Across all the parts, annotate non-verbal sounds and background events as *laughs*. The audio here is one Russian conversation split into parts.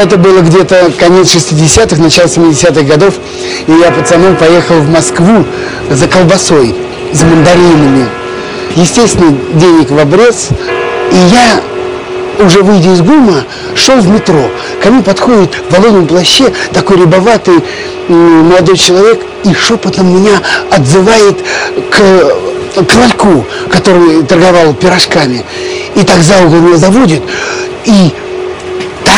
Это было где-то конец 60-х, начало 70-х годов. И я пацаном поехал в Москву за колбасой, за мандаринами. Естественно, денег в обрез. И я уже выйдя из ГУМа, шел в метро. Ко мне подходит в воловом плаще такой рябоватый молодой человек и шепотом меня отзывает к, к ларьку, который торговал пирожками. И так за угол меня заводит и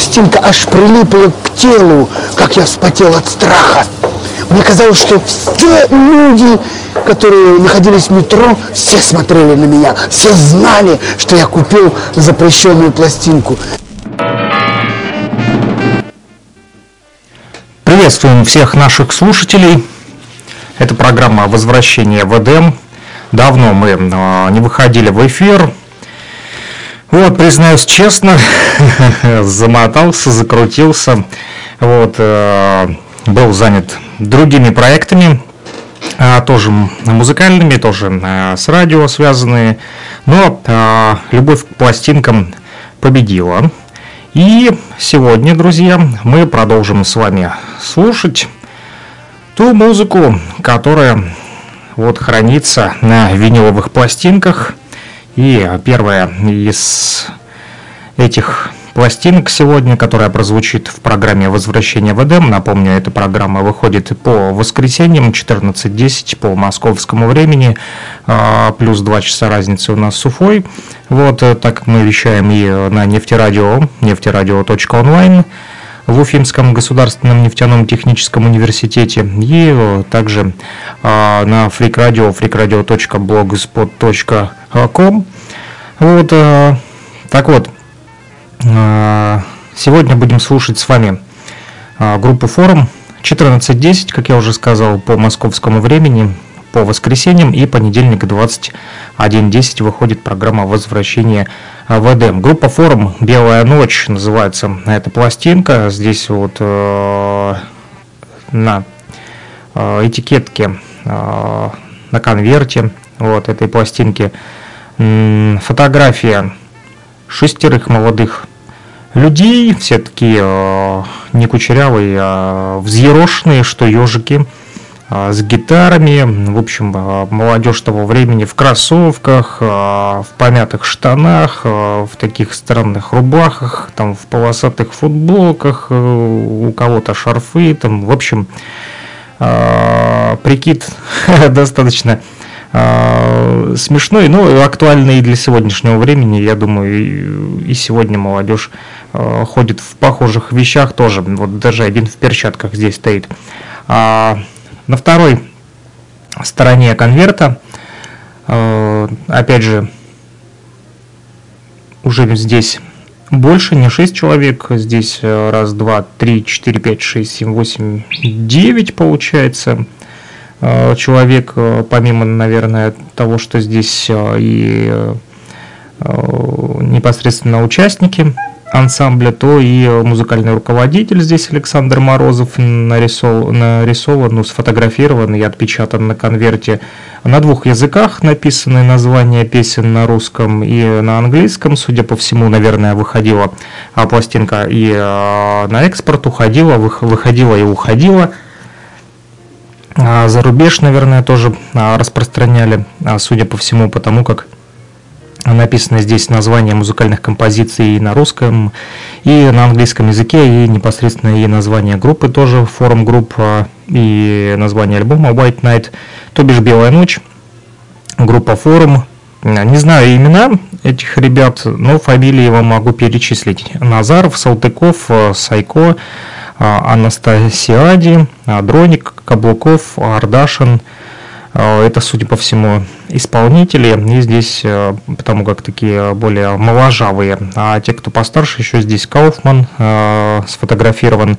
пластинка аж прилипла к телу, как я вспотел от страха. Мне казалось, что все люди, которые находились в метро, все смотрели на меня, все знали, что я купил запрещенную пластинку. Приветствуем всех наших слушателей. Это программа «Возвращение в Эдем». Давно мы а, не выходили в эфир, вот, признаюсь честно, *laughs* замотался, закрутился, вот, э, был занят другими проектами, э, тоже музыкальными, тоже э, с радио связанные, но любовь к пластинкам победила. И сегодня, друзья, мы продолжим с вами слушать ту музыку, которая вот хранится на виниловых пластинках – и первая из этих пластинок сегодня, которая прозвучит в программе «Возвращение в Эдем». Напомню, эта программа выходит по воскресеньям 14.10 по московскому времени, а, плюс 2 часа разницы у нас с Уфой. Вот, э, так мы вещаем и на нефтерадио, нефтерадио.онлайн, в Уфимском государственном нефтяном техническом университете. И также а, на фрикрадио freakradio.blogspot.com. Вот, э, так вот, э, сегодня будем слушать с вами группу форум 14.10, как я уже сказал, по московскому времени, по воскресеньям и понедельник 21.10 выходит программа возвращения в Эдем». Группа форум «Белая ночь» называется эта пластинка. Здесь вот э, на э, этикетке, э, на конверте вот этой пластинки э, фотография шестерых молодых людей, все такие э, не кучерявые, а взъерошенные, что ежики – с гитарами. В общем, а, молодежь того времени в кроссовках, а, в помятых штанах, в таких странных рубахах, там в полосатых футболках, э, у кого-то шарфы, там, в общем, прикид *laughs* достаточно смешной, но актуальный и для сегодняшнего времени. Я думаю, и сегодня молодежь ходит в похожих вещах тоже. Вот даже один в перчатках здесь стоит. На второй стороне конверта, э, опять же, уже здесь больше, не 6 человек, здесь э, раз, два, три, четыре, пять, шесть, семь, восемь, девять получается э, человек, помимо, наверное, того, что здесь и непосредственно участники ансамбля, то и музыкальный руководитель здесь Александр Морозов нарисован, нарисован ну, сфотографирован и отпечатан на конверте на двух языках написаны названия песен на русском и на английском. Судя по всему, наверное, выходила а, пластинка и а, на экспорт уходила, выходила и уходила. А за рубеж, наверное, тоже распространяли, судя по всему, потому как Написано здесь название музыкальных композиций на русском, и на английском языке, и непосредственно и название группы тоже, форум групп, и название альбома White Night, то бишь Белая ночь, группа форум. Не знаю имена этих ребят, но фамилии вам могу перечислить. Назаров, Салтыков, Сайко, Анастасиади, Дроник, Каблуков, Ардашин – а, это, судя по всему, исполнители, и здесь, э, потому как такие более моложавые. А те, кто постарше, еще здесь Кауфман э, сфотографирован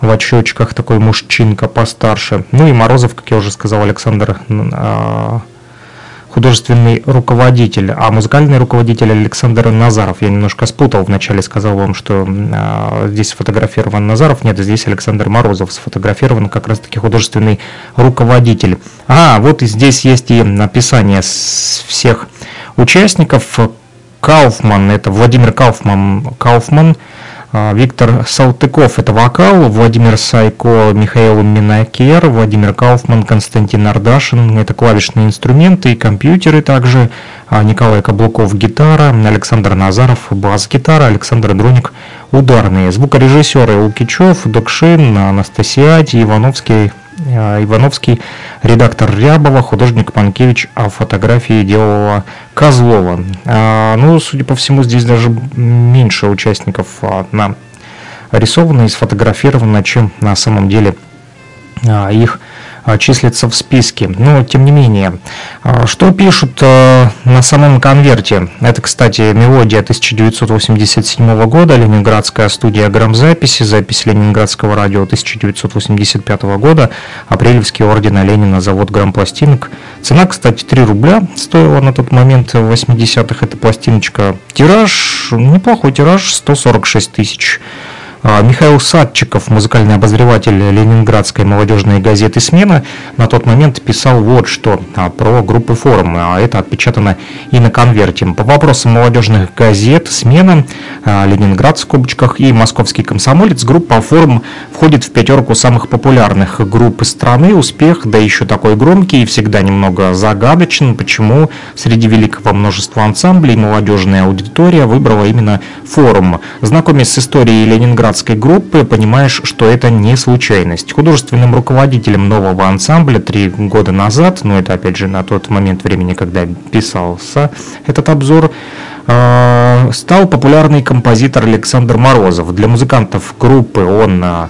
в очочках, такой мужчинка постарше. Ну и Морозов, как я уже сказал, Александр э, художественный руководитель, а музыкальный руководитель Александр Назаров. Я немножко спутал, вначале сказал вам, что э, здесь сфотографирован Назаров, нет, здесь Александр Морозов сфотографирован как раз-таки художественный руководитель. А, вот и здесь есть и описание всех участников. Кауфман, это Владимир Кауфман, Кауфман Виктор Салтыков – это вокал, Владимир Сайко, Михаил Минакер, Владимир Кауфман, Константин Ардашин – это клавишные инструменты и компьютеры также, а, Николай Каблуков – гитара, Александр Назаров – бас-гитара, Александр Дроник – ударные. Звукорежиссеры Лукичев, Докшин, Анастасиади, Ивановский – Ивановский, редактор Рябова, художник Манкевич, а фотографии делала Козлова. А, ну, судя по всему, здесь даже меньше участников а, на рисовано и сфотографировано, чем на самом деле а, их а, числится в списке. Но, тем не менее, а, что пишут а, на самом конверте? Это, кстати, мелодия 1987 года, Ленинградская студия грамзаписи, запись Ленинградского радио 1985 года, Апрелевский орден Ленина, завод грампластинок. Цена, кстати, 3 рубля стоила на тот момент в 80-х эта пластиночка. Тираж, неплохой тираж, 146 тысяч Михаил Садчиков, музыкальный обозреватель Ленинградской молодежной газеты «Смена», на тот момент писал вот что а, про группы форум. А это отпечатано и на конверте. По вопросам молодежных газет «Смена», «Ленинград» в скобочках и «Московский комсомолец» группа форум входит в пятерку самых популярных групп страны. Успех, да еще такой громкий и всегда немного загадочен, почему среди великого множества ансамблей молодежная аудитория выбрала именно форум. Знакомясь с историей Ленинград адской группы, понимаешь, что это не случайность. Художественным руководителем нового ансамбля три года назад, но это опять же на тот момент времени, когда писался этот обзор, э, стал популярный композитор Александр Морозов. Для музыкантов группы он э,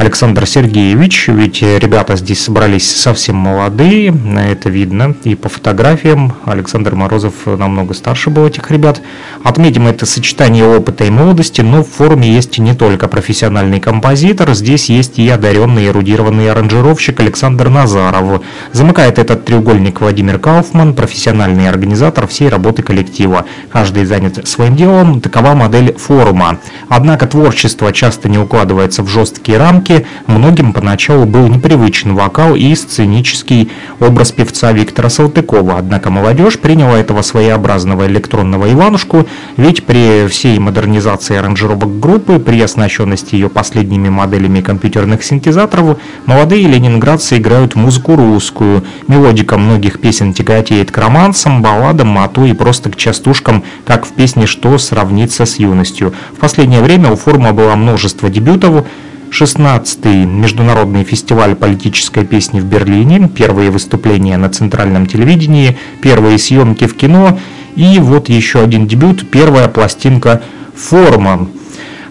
Александр Сергеевич, ведь ребята здесь собрались совсем молодые, это видно и по фотографиям. Александр Морозов намного старше был этих ребят. Отметим это сочетание опыта и молодости, но в форуме есть не только профессиональный композитор, здесь есть и одаренный эрудированный аранжировщик Александр Назаров. Замыкает этот треугольник Владимир Кауфман, профессиональный организатор всей работы коллектива. Каждый занят своим делом, такова модель форума. Однако творчество часто не укладывается в жесткие рамки, музыки многим поначалу был непривычен вокал и сценический образ певца Виктора Салтыкова, однако молодежь приняла этого своеобразного электронного Иванушку, ведь при всей модернизации аранжировок группы, при оснащенности ее последними моделями компьютерных синтезаторов, молодые ленинградцы играют музыку русскую, мелодика многих песен тяготеет к романсам, балладам, то и просто к частушкам, как в песне «Что сравнится с юностью». В последнее время у форума было множество дебютов, 16-й Международный фестиваль политической песни в Берлине, первые выступления на центральном телевидении, первые съемки в кино и вот еще один дебют, первая пластинка «Форма».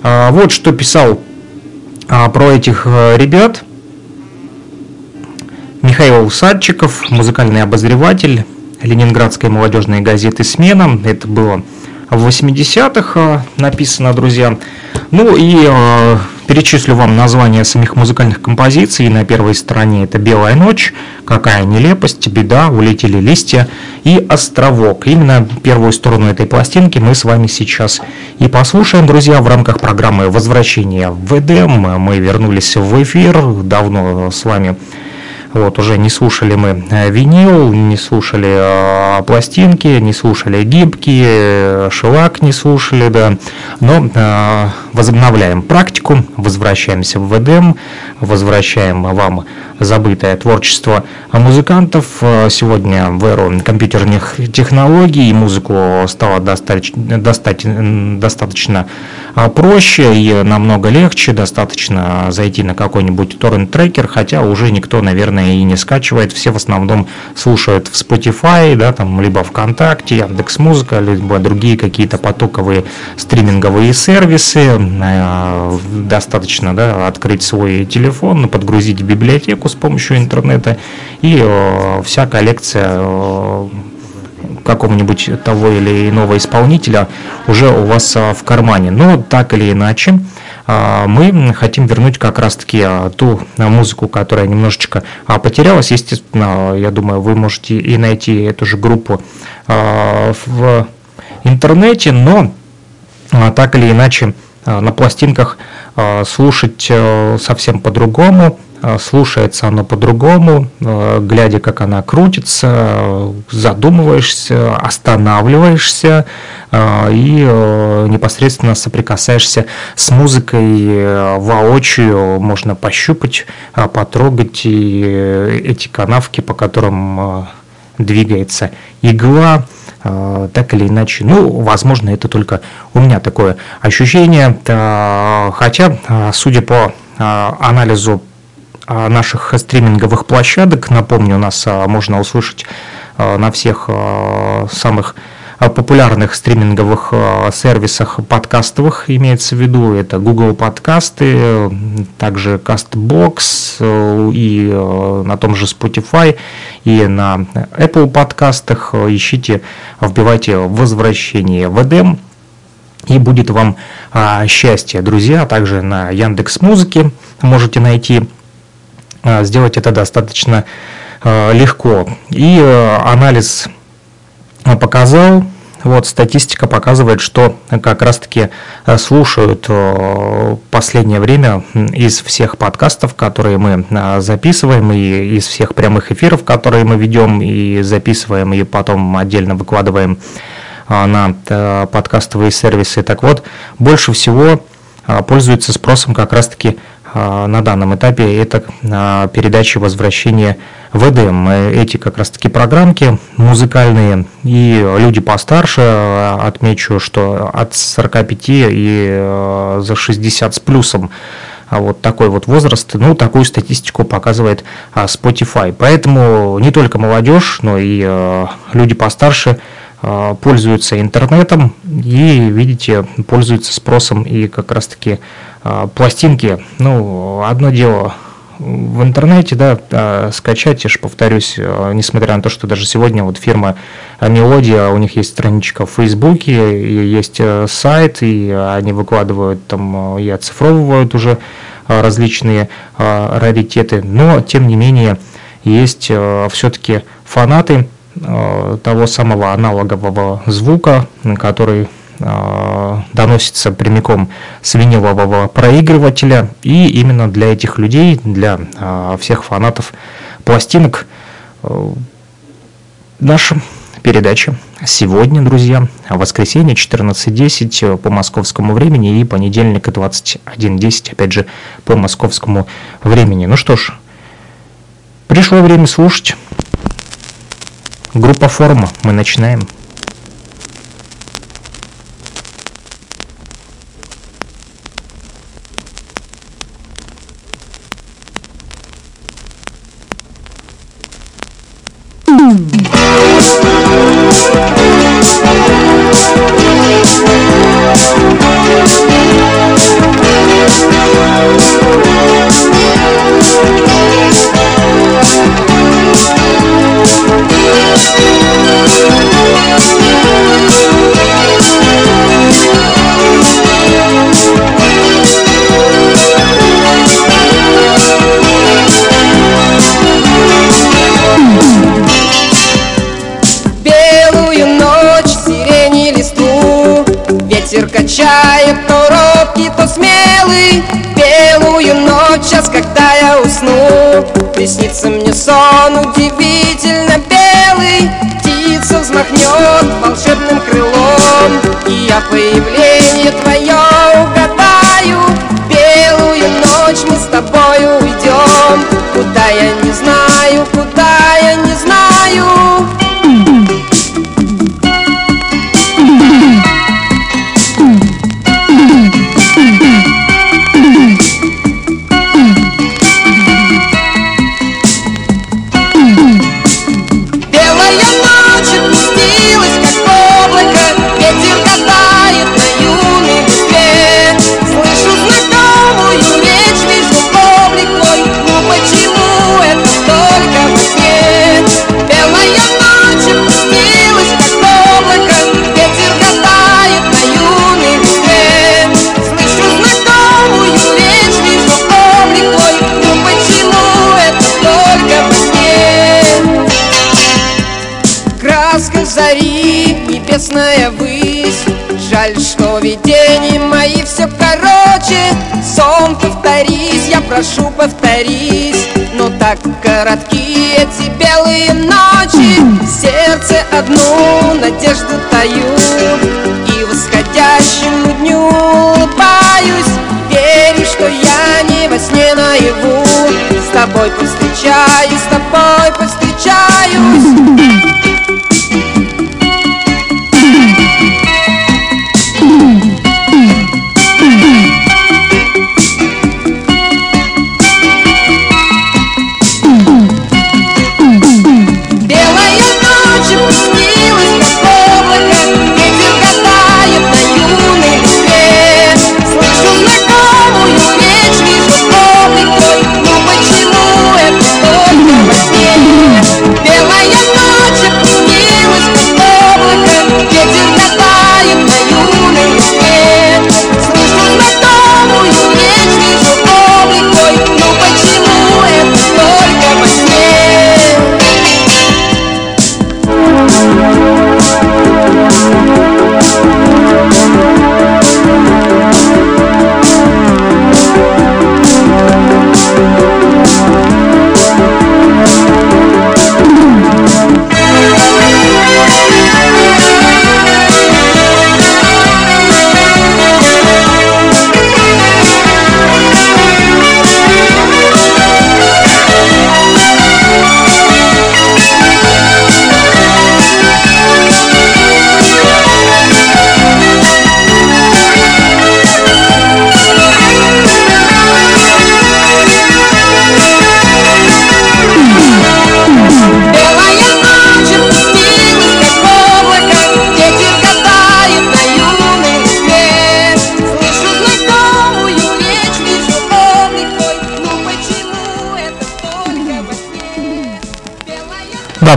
А, вот что писал а, про этих а, ребят Михаил Садчиков, музыкальный обозреватель Ленинградской молодежной газеты «Смена». Это было в 80-х написано, друзья. Ну и Перечислю вам названия самих музыкальных композиций. На первой стороне это «Белая ночь», «Какая нелепость», «Беда», «Улетели листья» и «Островок». Именно первую сторону этой пластинки мы с вами сейчас и послушаем, друзья, в рамках программы «Возвращение в Эдем». Мы вернулись в эфир, давно с вами Вот, уже не слушали мы э, винил, не слушали э, пластинки, не слушали гибкие, э, шелак не слушали, да. Но э, возобновляем практику, возвращаемся в ВДМ, возвращаем вам забытое творчество музыкантов. Э, сегодня в эру компьютерных технологий музыку стало достаточно, достаточно а, проще и намного легче. Достаточно зайти на какой-нибудь торрент-трекер, хотя уже никто, наверное, и не скачивает. Все в основном слушают в Spotify, да, там, либо ВКонтакте, Яндекс Музыка, либо другие какие-то потоковые стриминговые сервисы. Э, достаточно да, открыть свой телефон, подгрузить библиотеку с помощью интернета, и э, вся коллекция э, какого-нибудь того или иного исполнителя уже у вас э, в кармане. Но так или иначе, мы хотим вернуть как раз-таки ту музыку, которая немножечко потерялась. Естественно, я думаю, вы можете и найти эту же группу в интернете, но так или иначе на пластинках слушать совсем по-другому, слушается оно по-другому, э, глядя, как она крутится, задумываешься, останавливаешься э, и непосредственно соприкасаешься с музыкой воочию, можно пощупать, потрогать и эти канавки, по которым двигается игла, так или иначе. Ну, возможно, это только у меня такое ощущение, хотя, судя по анализу а, наших стриминговых площадок. Напомню, нас а, можно услышать а, на всех самых популярных стриминговых сервисах подкастовых имеется в виду. Это Google подкасты, также CastBox и на том же Spotify и на Apple подкастах. Ищите, вбивайте «Возвращение в Эдем» и будет вам счастье, друзья. Также на Яндекс Музыке можете найти а, сделать это достаточно а, легко. И э, анализ показал, вот статистика показывает, что как раз-таки э, слушают э, последнее время из всех подкастов, которые мы записываем, и из всех прямых эфиров, которые мы ведем и записываем, и потом отдельно выкладываем на подкастовые сервисы. Так вот, больше всего пользуется спросом как раз-таки а, на данном этапе это а, передачи возвращения в Эдем. Эти как раз таки программки музыкальные и люди постарше, а, отмечу, что от 45 и за 60 с плюсом вот такой вот возраст, ну, такую статистику показывает Spotify. Поэтому не только молодежь, но и люди постарше пользуются интернетом и, видите, пользуются спросом и как раз-таки а, пластинки, ну, одно дело в интернете, да, а, скачать, я же повторюсь, несмотря на то, что даже сегодня вот фирма Мелодия, у них есть страничка в Фейсбуке, и есть э, сайт, и они выкладывают там и оцифровывают уже различные раритеты, но тем не менее есть э, все-таки фанаты э, того самого аналогового звука, который Э, доносится прямиком с винилового проигрывателя. И именно для этих людей, для э, всех фанатов пластинок, э, наша передача сегодня, друзья, воскресенье 14.10 по московскому времени и понедельник 21.10, опять же, по московскому времени. Ну что ж, пришло время слушать. Группа «Форма». Мы начинаем. Приснится мне сон удивительно белый. Птица взмахнет волшебным крылом И я появление твое прошу, повторись Но так коротки эти белые ночи. Сердце одну надежду таю И восходящему дню улыбаюсь. Верю, что я не во сне наяву. С тобой повстречаюсь, с тобой повстречаюсь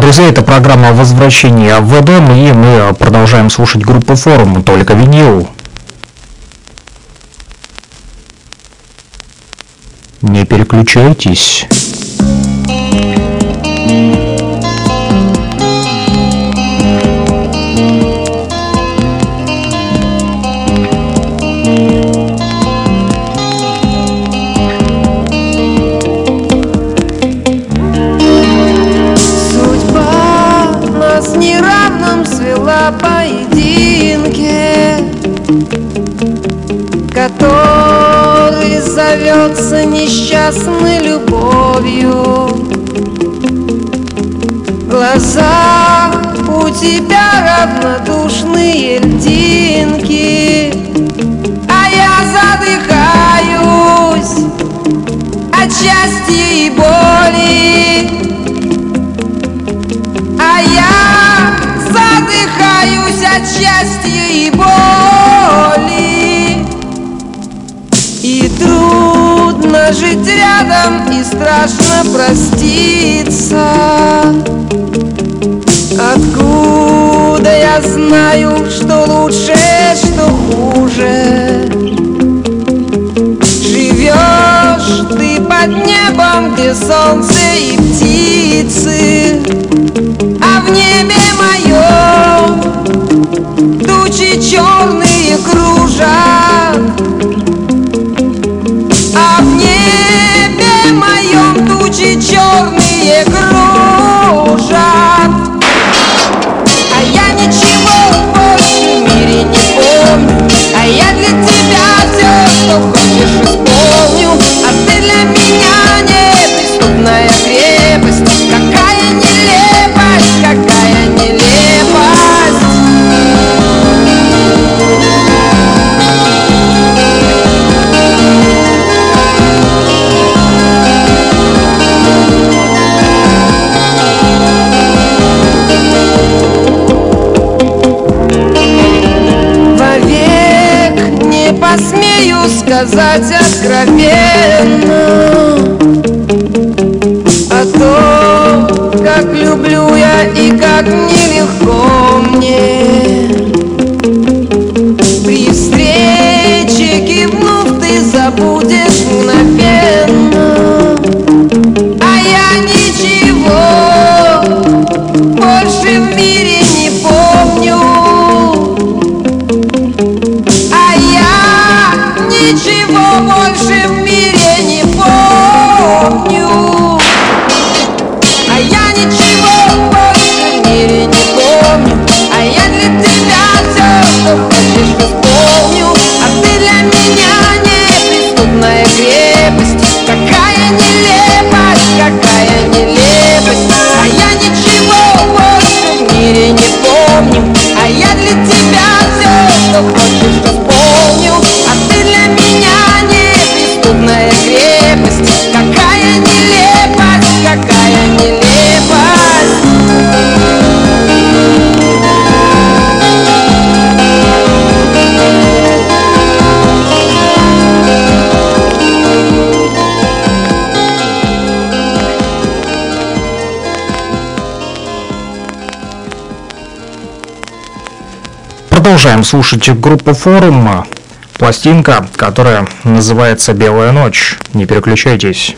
друзья, это программа «Возвращение в Эдем», и мы продолжаем слушать группу «Форум», только винил. Не переключайтесь. От счастья и боли. И трудно жить рядом и страшно проститься. Откуда я знаю, что лучше, что хуже? Живешь ты под небом, где солнце и птицы А в небе моем черные кружат А в небе моем тучи черные кружат сказать откровенно О том, как люблю я и как не продолжаем слушать группу «Форум». Пластинка, которая называется «Белая ночь». Не переключайтесь.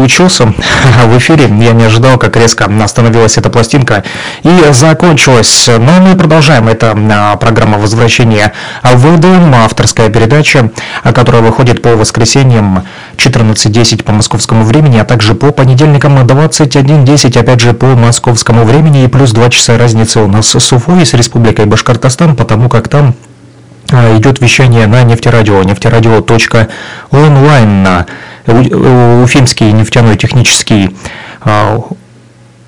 Случился *laughs* в эфире. Я не ожидал, как резко остановилась эта пластинка и закончилась. Но мы продолжаем. Это а, программа возвращения в ВДМ, авторская передача, которая выходит по воскресеньям 14.10 по московскому времени, а также по понедельникам 21.10, опять же, по московскому времени. И плюс 2 часа разницы у нас с Уфой, с Республикой Башкортостан, потому как там а, идет вещание на нефтерадио, нефтерадио.онлайн, Уфимский нефтяной технический а,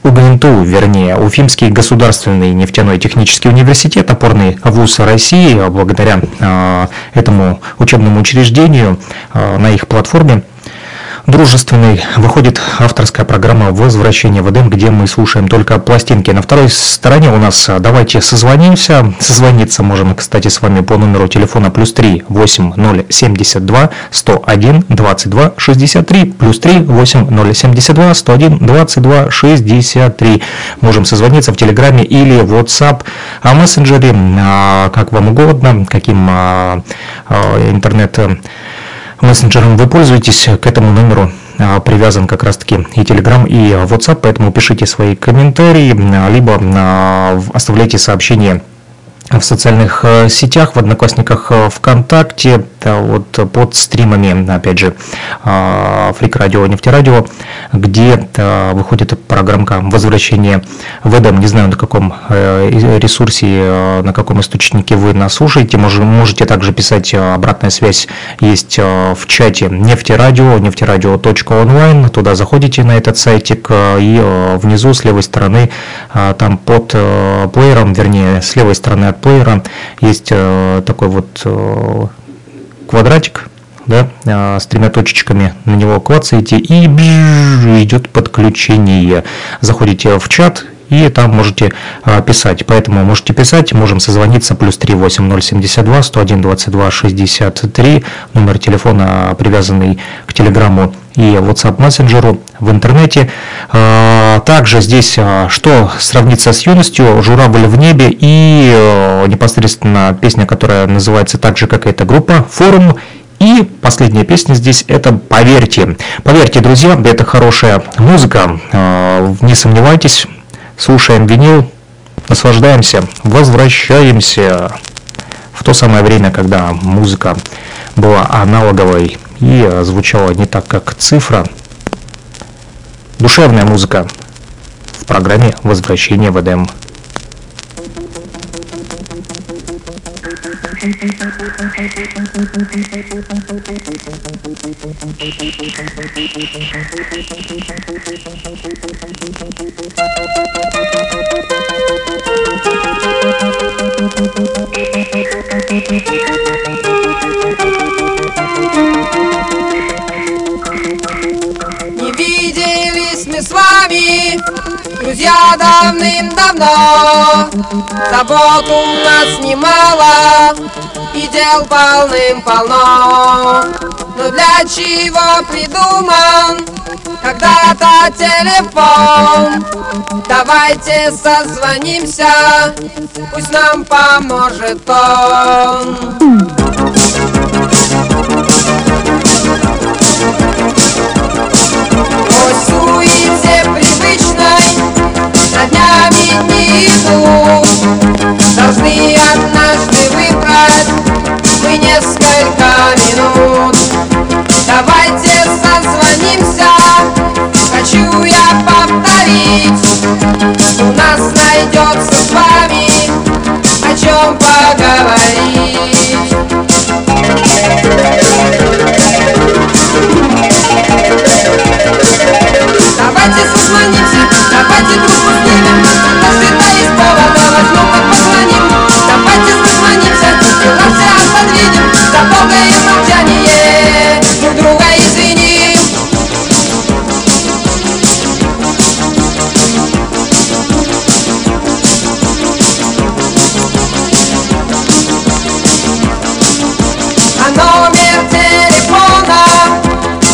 УГНТУ, вернее, Уфимский государственный нефтяной технический университет, опорный вуз России, благодаря э, этому учебному учреждению э, на их платформе дружественный выходит авторская программа «Возвращение в Эдем», где мы слушаем только пластинки. На второй стороне у нас «Давайте созвонимся». Созвониться можем, кстати, с вами по номеру телефона плюс 3 8072 101 22 63 плюс 3 8072 101 22 63. Можем созвониться в Телеграме или в WhatsApp, а мессенджере, а, как вам угодно, каким а, а, интернет мессенджером вы пользуетесь, к этому номеру а, привязан как раз-таки и Telegram, и WhatsApp, поэтому пишите свои комментарии, а, либо а, оставляйте сообщения в социальных э, сетях, в Одноклассниках, э, ВКонтакте, вот под стримами, опять же, Фрик Радио, Нефтерадио, где выходит программка возвращения в Эдем. Не знаю, на каком э, ресурсе, на каком источнике вы нас слушаете. Можете также писать обратная связь есть в чате Нефтерадио, нефтерадио.онлайн. Туда заходите на этот сайтик и внизу с левой стороны, там под плеером, вернее, с левой стороны от плеера есть э, такой вот э, квадратик, да, э, с тремя точечками, на него клацаете и идет подключение. Заходите в чат, и там можете а, писать. Поэтому можете писать, можем созвониться, плюс 38072 101 22 63, номер телефона, привязанный к телеграмму и WhatsApp мессенджеру в интернете. А, также здесь, а, что сравнится с юностью, «Журавль в небе» и непосредственно песня, которая называется так же, как эта группа, «Форум». И последняя песня здесь это «Поверьте». Поверьте, друзья, это хорошая музыка, не сомневайтесь, слушаем винил, наслаждаемся, возвращаемся в то самое время, когда музыка была аналоговой и звучала не так, как цифра. Душевная музыка в программе «Возвращение в Эдем». Не *laughs* друзья, давным-давно Забот у нас немало, и дел полным-полно Но для чего придуман когда-то телефон? Давайте созвонимся, пусть нам поможет он идут Должны однажды выбрать мы несколько минут. Давайте созвонимся, хочу я повторить. У нас найдется с вами о чем поговорить. Давайте созвонимся, давайте дружбу снимем долгое молчание друг друга извиним А номер телефона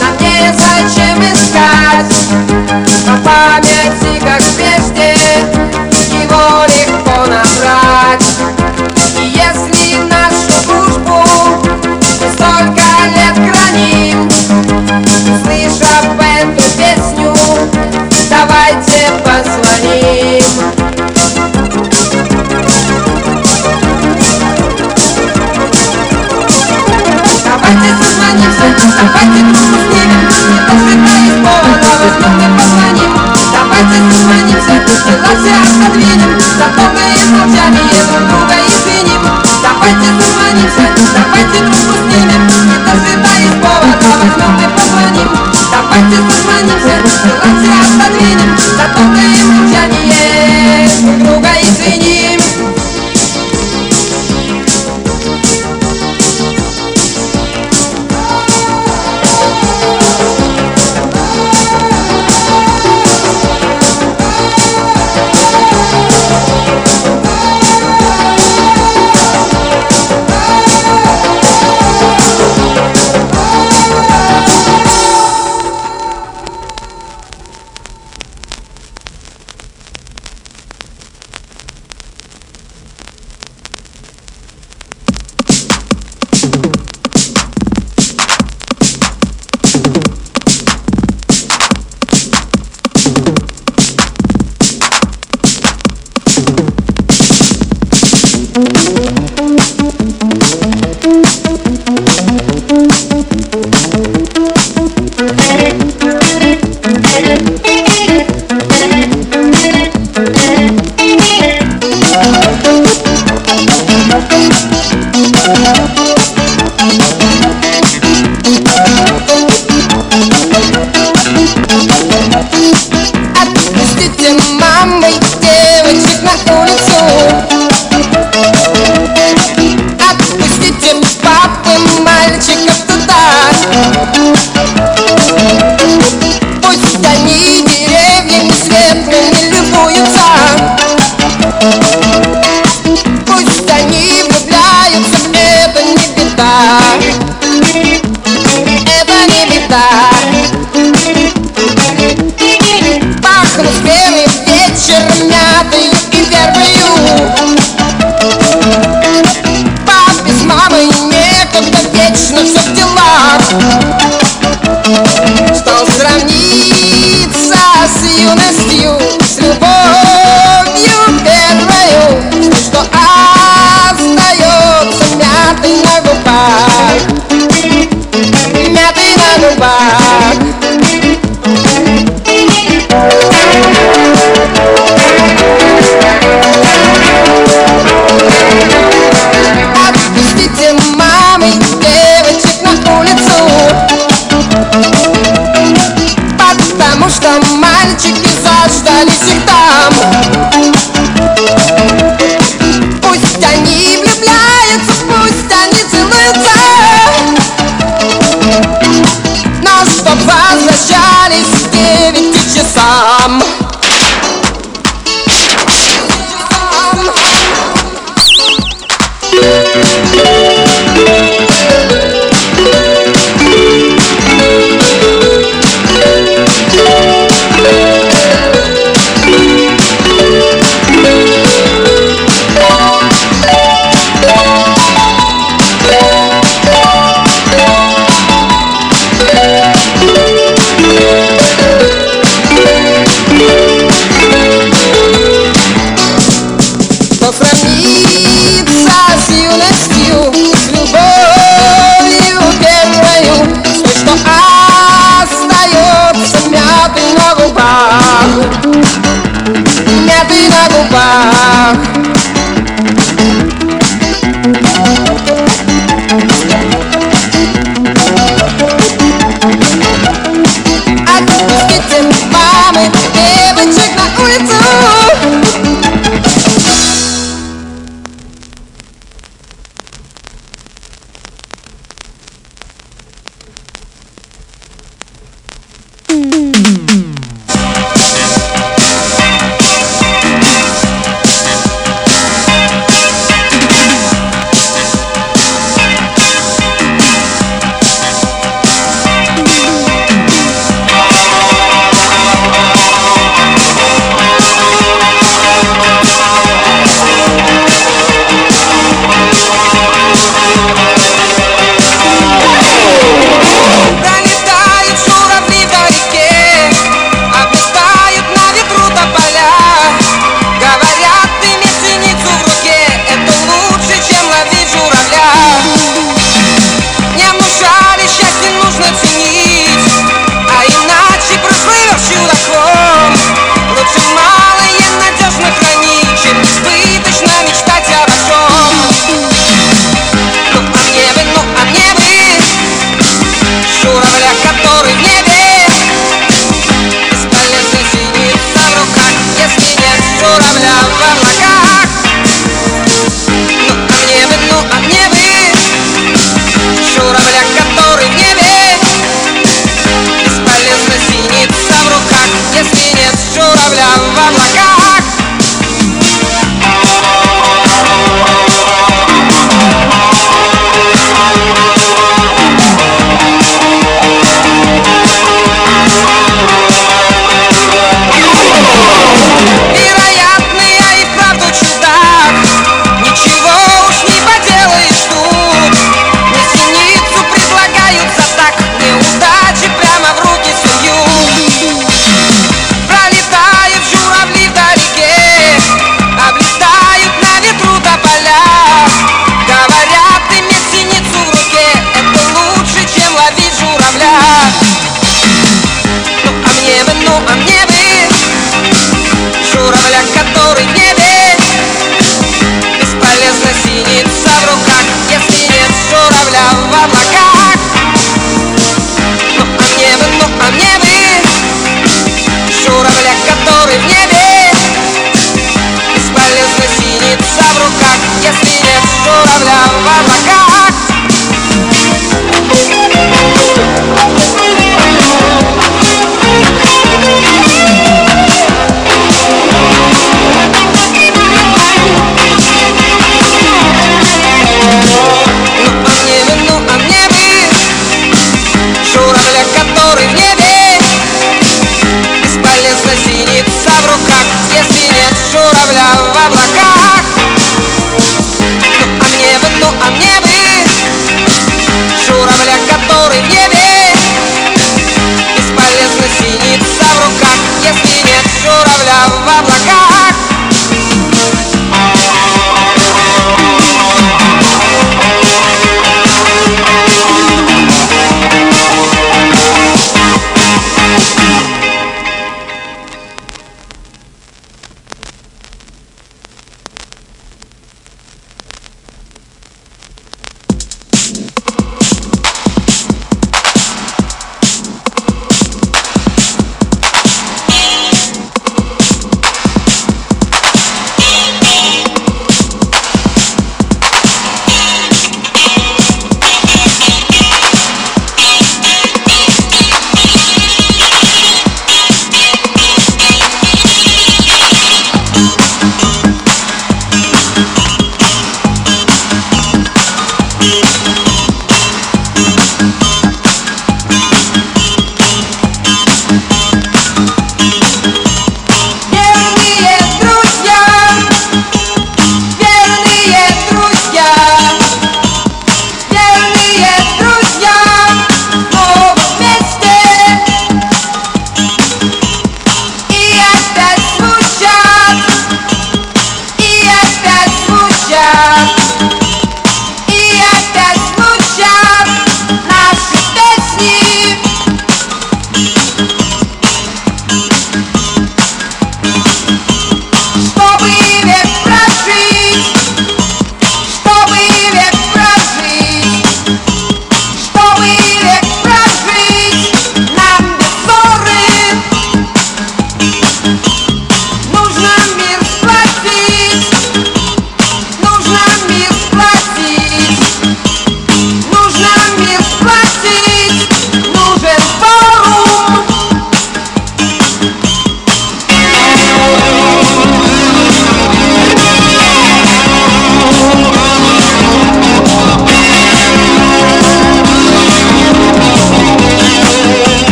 нам незачем искать? По памяти, как Услышав эту песню, давайте позвоним. Давайте созвонимся, давайте дружбу снимем Это всегда есть повод, а возьмем и позвоним. Давайте созвонимся, все отодвинем. За долгое молчание друг друга Давайте созвонимся, давайте дружбу снимем Это всегда есть повод, а возьмем и позвоним. Давайте созвонимся,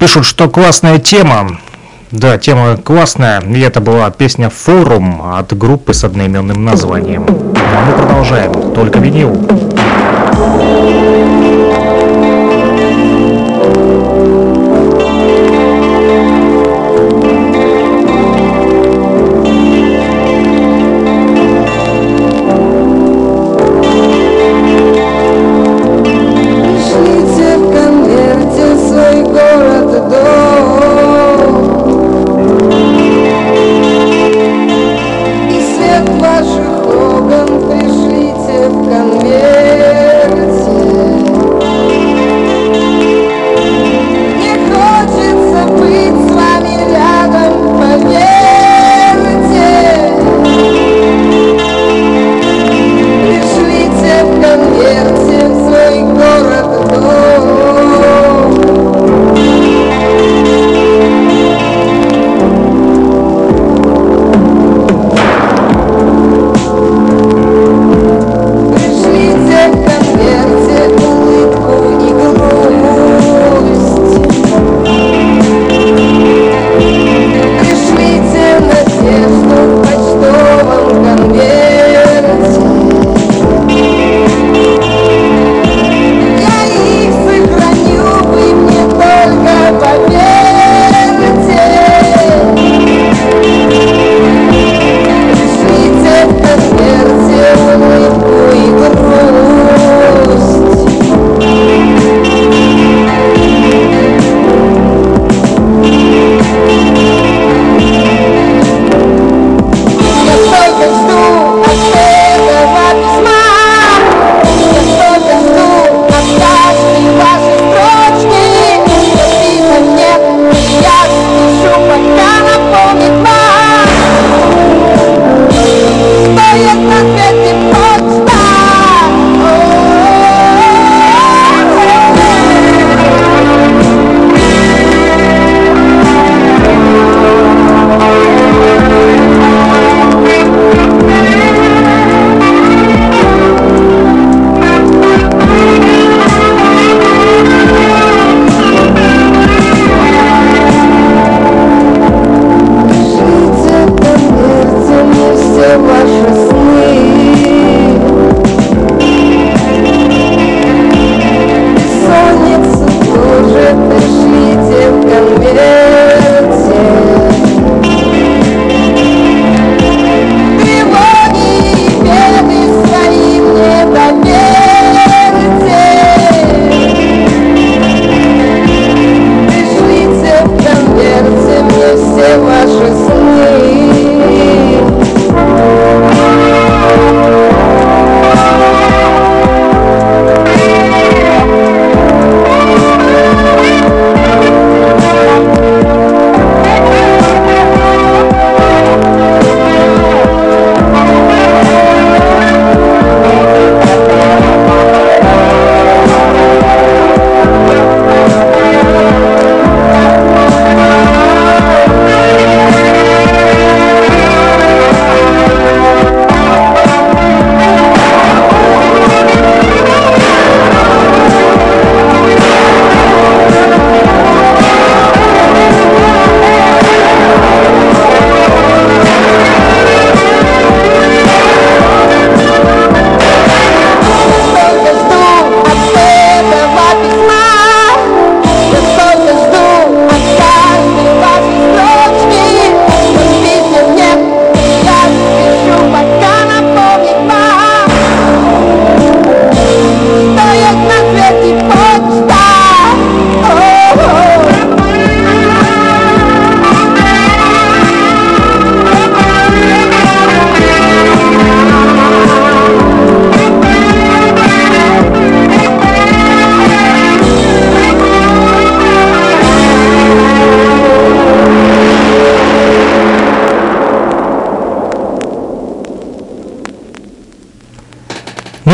пишут, что классная тема. Да, тема классная, и это была песня «Форум» от группы с одноименным названием. А мы продолжаем, только винил.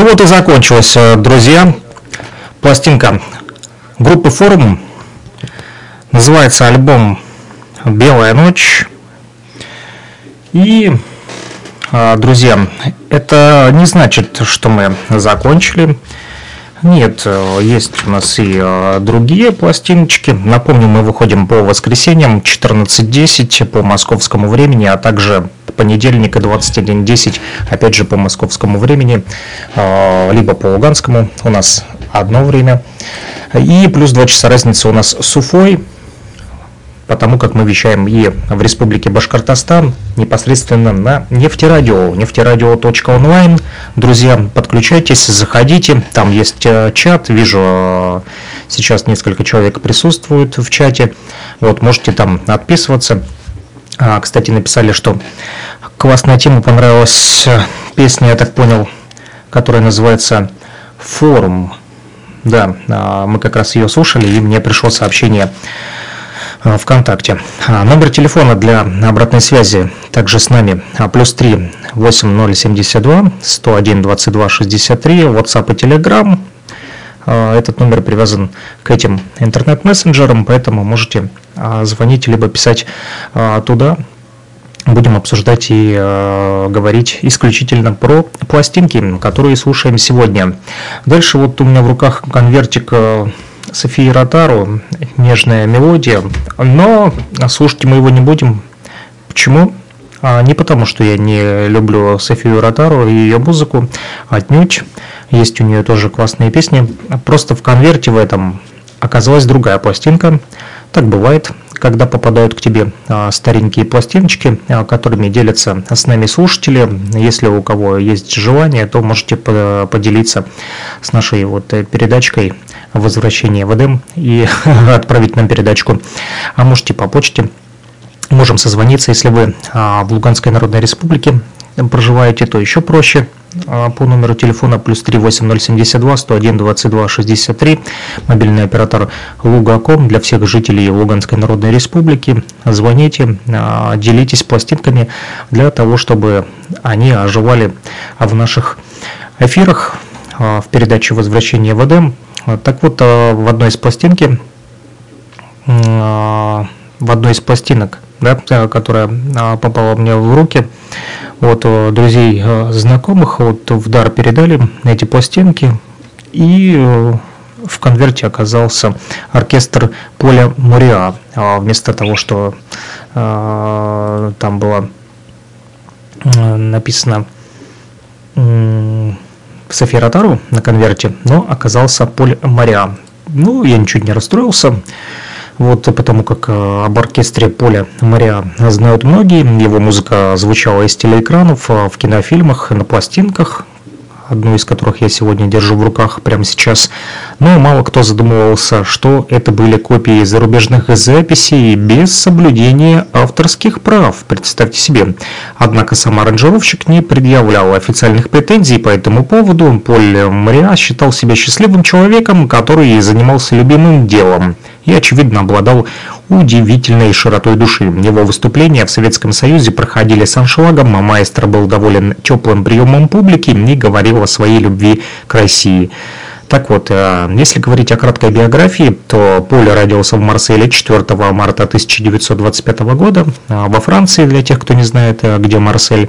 Вот и закончилась, э, друзья. Пластинка группы «Форум». Называется альбом «Белая ночь». И, э, друзья, это не значит, что мы закончили. Нет, э, есть у нас и другие пластиночки. Напомню, мы выходим по воскресеньям 14.10 по московскому времени, а также понедельника 21.10, опять же по московскому времени, а, либо по луганскому, у нас одно время. И плюс 2 часа разницы у нас с Уфой, потому как мы вещаем и в Республике Башкортостан, непосредственно на нефтерадио, нефтерадио.онлайн. Друзья, подключайтесь, заходите, там есть э, чат, вижу, э, сейчас несколько человек присутствуют в чате, вот, можете там отписываться, а, кстати, написали, что классная тема, понравилась э, песня, я так понял, которая называется «Форум». Да, а, мы как раз ее слушали, и мне пришло сообщение э, ВКонтакте. А, номер телефона для обратной связи также с нами плюс 3 8072 101 22 63 WhatsApp и Telegram а, этот номер привязан к этим интернет-мессенджерам, поэтому можете а, звонить либо писать а, туда. Будем обсуждать и говорить исключительно про пластинки, которые слушаем сегодня. Дальше вот у меня в руках конвертик Софии Ротару, нежная мелодия, но слушать мы его не будем. Почему? Не потому, что я не люблю Софию Ротару и ее музыку, отнюдь. Есть у нее тоже классные песни. Просто в конверте в этом оказалась другая пластинка. Так бывает, когда попадают к тебе а, старенькие пластиночки, а, которыми делятся с нами слушатели. Если у кого есть желание, то можете поделиться с нашей вот э, передачкой «Возвращение в Эдем» и *laughs* отправить нам передачку. А можете по почте можем созвониться, если вы а, в Луганской Народной Республике проживаете, то еще проще по номеру телефона плюс 38072 101 22 63 мобильный оператор Лугаком для всех жителей Луганской Народной Республики. Звоните, а, делитесь пластинками для того, чтобы они оживали в наших эфирах в передаче «Возвращение в Эдем». Так вот, в одной из пластинки, в одной из пластинок да, э, которая а, попала мне в руки от э, друзей, э, знакомых, вот в дар передали эти пластинки, и в конверте оказался оркестр Поля Муриа. А вместо того, что там было написано София Ротару на конверте, но оказался Поль Моря. Ну, я ничуть не расстроился. Вот потому как э, об оркестре Поля Моря знают многие, его музыка звучала из телеэкранов, э, в кинофильмах, на пластинках, одну из которых я сегодня держу в руках прямо сейчас. Но мало кто задумывался, что это были копии зарубежных записей без соблюдения авторских прав, представьте себе. Однако сам аранжировщик не предъявлял официальных претензий по этому поводу. Поль Мариа считал себя счастливым человеком, который занимался любимым делом и, очевидно, обладал удивительной широтой души. Его выступления в Советском Союзе проходили с аншлагом, а маэстро был доволен теплым приемом публики и говорил о своей любви к России. Так вот, э, если говорить о краткой биографии, то Поле родился в Марселе 4 марта 1925 года э, во Франции, для тех, кто не знает, э, где Марсель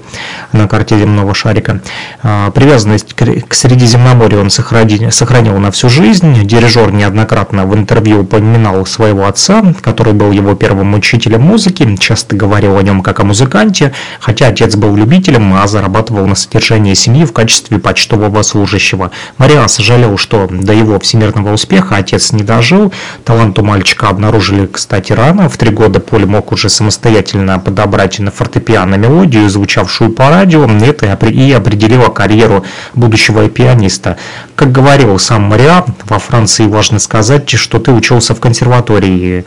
на карте земного шарика. Привязанность к Средиземноморью он сохранил на всю жизнь. Дирижер неоднократно в интервью упоминал своего отца, который был его первым учителем музыки, часто говорил о нем как о музыканте, хотя отец был любителем, а зарабатывал на содержание семьи в качестве почтового служащего. Мариас жалел, что до его всемирного успеха отец не дожил. Талант у мальчика обнаружили, кстати, рано. В три года Поль мог уже самостоятельно подобрать на фортепиано мелодию, звучавшую по радио. Это и определило карьеру будущего пианиста. Как говорил сам Мариа, во Франции важно сказать, что ты учился в консерватории.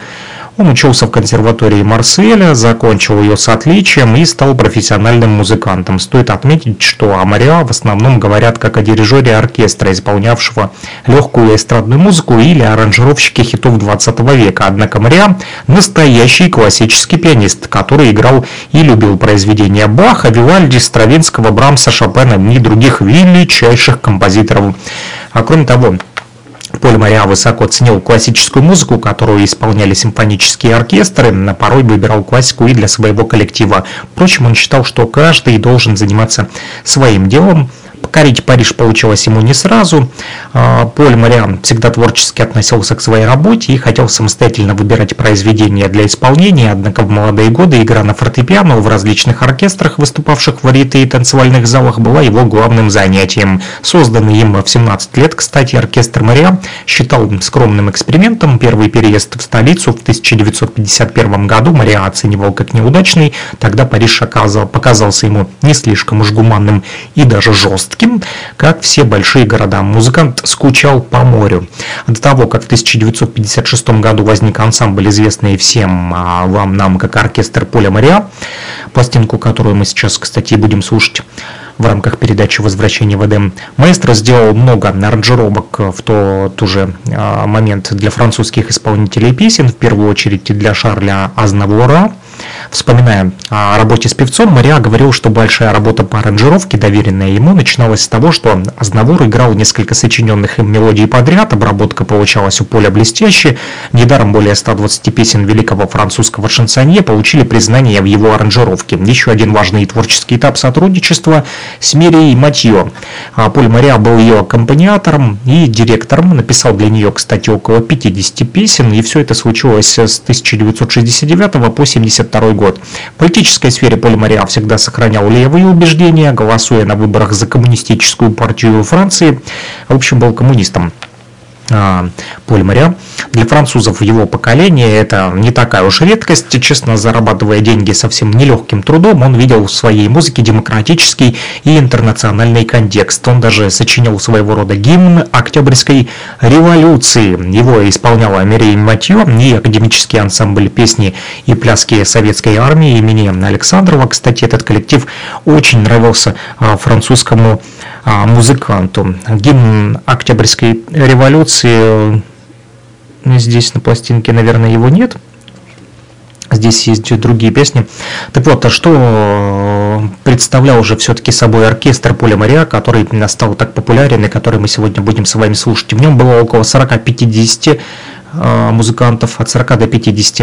Он учился в консерватории Марселя, закончил ее с отличием и стал профессиональным музыкантом. Стоит отметить, что о Мариа в основном говорят как о дирижере оркестра, исполнявшего легкую эстрадную музыку или аранжировщике хитов 20 века. Однако Мариа – настоящий классический пианист, который играл и любил произведения Баха, Вивальди, Стравинского, Брамса, Шопена и других величайших композиторов. А кроме того, Поль Мариа высоко ценил классическую музыку, которую исполняли симфонические оркестры, на порой выбирал классику и для своего коллектива. Впрочем, он считал, что каждый должен заниматься своим делом, Покорить Париж получилось ему не сразу. А, Поль Мариан всегда творчески относился к своей работе и хотел самостоятельно выбирать произведения для исполнения, однако в молодые годы игра на фортепиано в различных оркестрах, выступавших в варьете и танцевальных залах, была его главным занятием. Созданный им в 17 лет, кстати, оркестр Мариа считал скромным экспериментом первый переезд в столицу в 1951 году Мариа оценивал как неудачный, тогда Париж оказал, показался ему не слишком уж гуманным и даже жестким как все большие города. Музыкант скучал по морю. До того, как в 1956 году возник ансамбль, известный всем а, вам, нам, как оркестр Поля Мариа, пластинку, которую мы сейчас, кстати, будем слушать, в рамках передачи «Возвращение в Эдем». Маэстро сделал много аранжировок в тот уже а, момент для французских исполнителей песен, в первую очередь для Шарля Азнавора, Вспоминая о работе с певцом, Мариа говорил, что большая работа по аранжировке, доверенная ему, начиналась с того, что Азнавур играл несколько сочиненных им мелодий подряд, обработка получалась у Поля блестяще, недаром более 120 песен великого французского шансонье получили признание в его аранжировке. Еще один важный творческий этап сотрудничества с Мирией Матье. А Поль Мариа был ее аккомпаниатором и директором, написал для нее, кстати, около 50 песен, и все это случилось с 1969 по 1972 год. В политической сфере Поль Мариа всегда сохранял левые убеждения, голосуя на выборах за коммунистическую партию Франции. В общем, был коммунистом. А, Поль Маря. Для французов его поколения это не такая уж редкость. Честно, зарабатывая деньги совсем нелегким трудом, он видел в своей музыке демократический и интернациональный контекст. Он даже сочинил своего рода гимн Октябрьской революции. Его исполняла Мирей Матье и академический ансамбль песни и пляски советской армии имени Александрова. Кстати, этот коллектив очень нравился а, французскому а, музыканту. Гимн Октябрьской революции, э, здесь на пластинке, наверное, его нет. Здесь есть другие песни. Так вот, а что э, представлял уже все-таки собой оркестр Поля Мария, который стал так популярен и который мы сегодня будем с вами слушать. В нем было около 40-50 Э, музыкантов от 40 до 50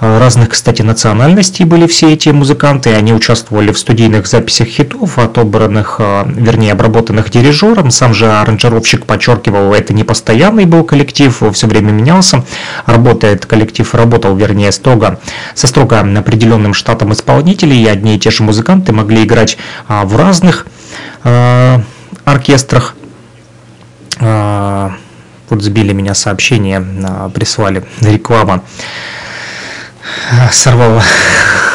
э, разных, кстати, национальностей были все эти музыканты, они участвовали в студийных записях хитов, отобранных, э, вернее, обработанных дирижером, сам же аранжировщик подчеркивал, это не постоянный был коллектив, все время менялся, работает коллектив, работал, вернее, строго, со строго определенным штатом исполнителей, и одни и те же музыканты могли играть в разных оркестрах, вот сбили меня сообщение, а, прислали реклама. Сорвала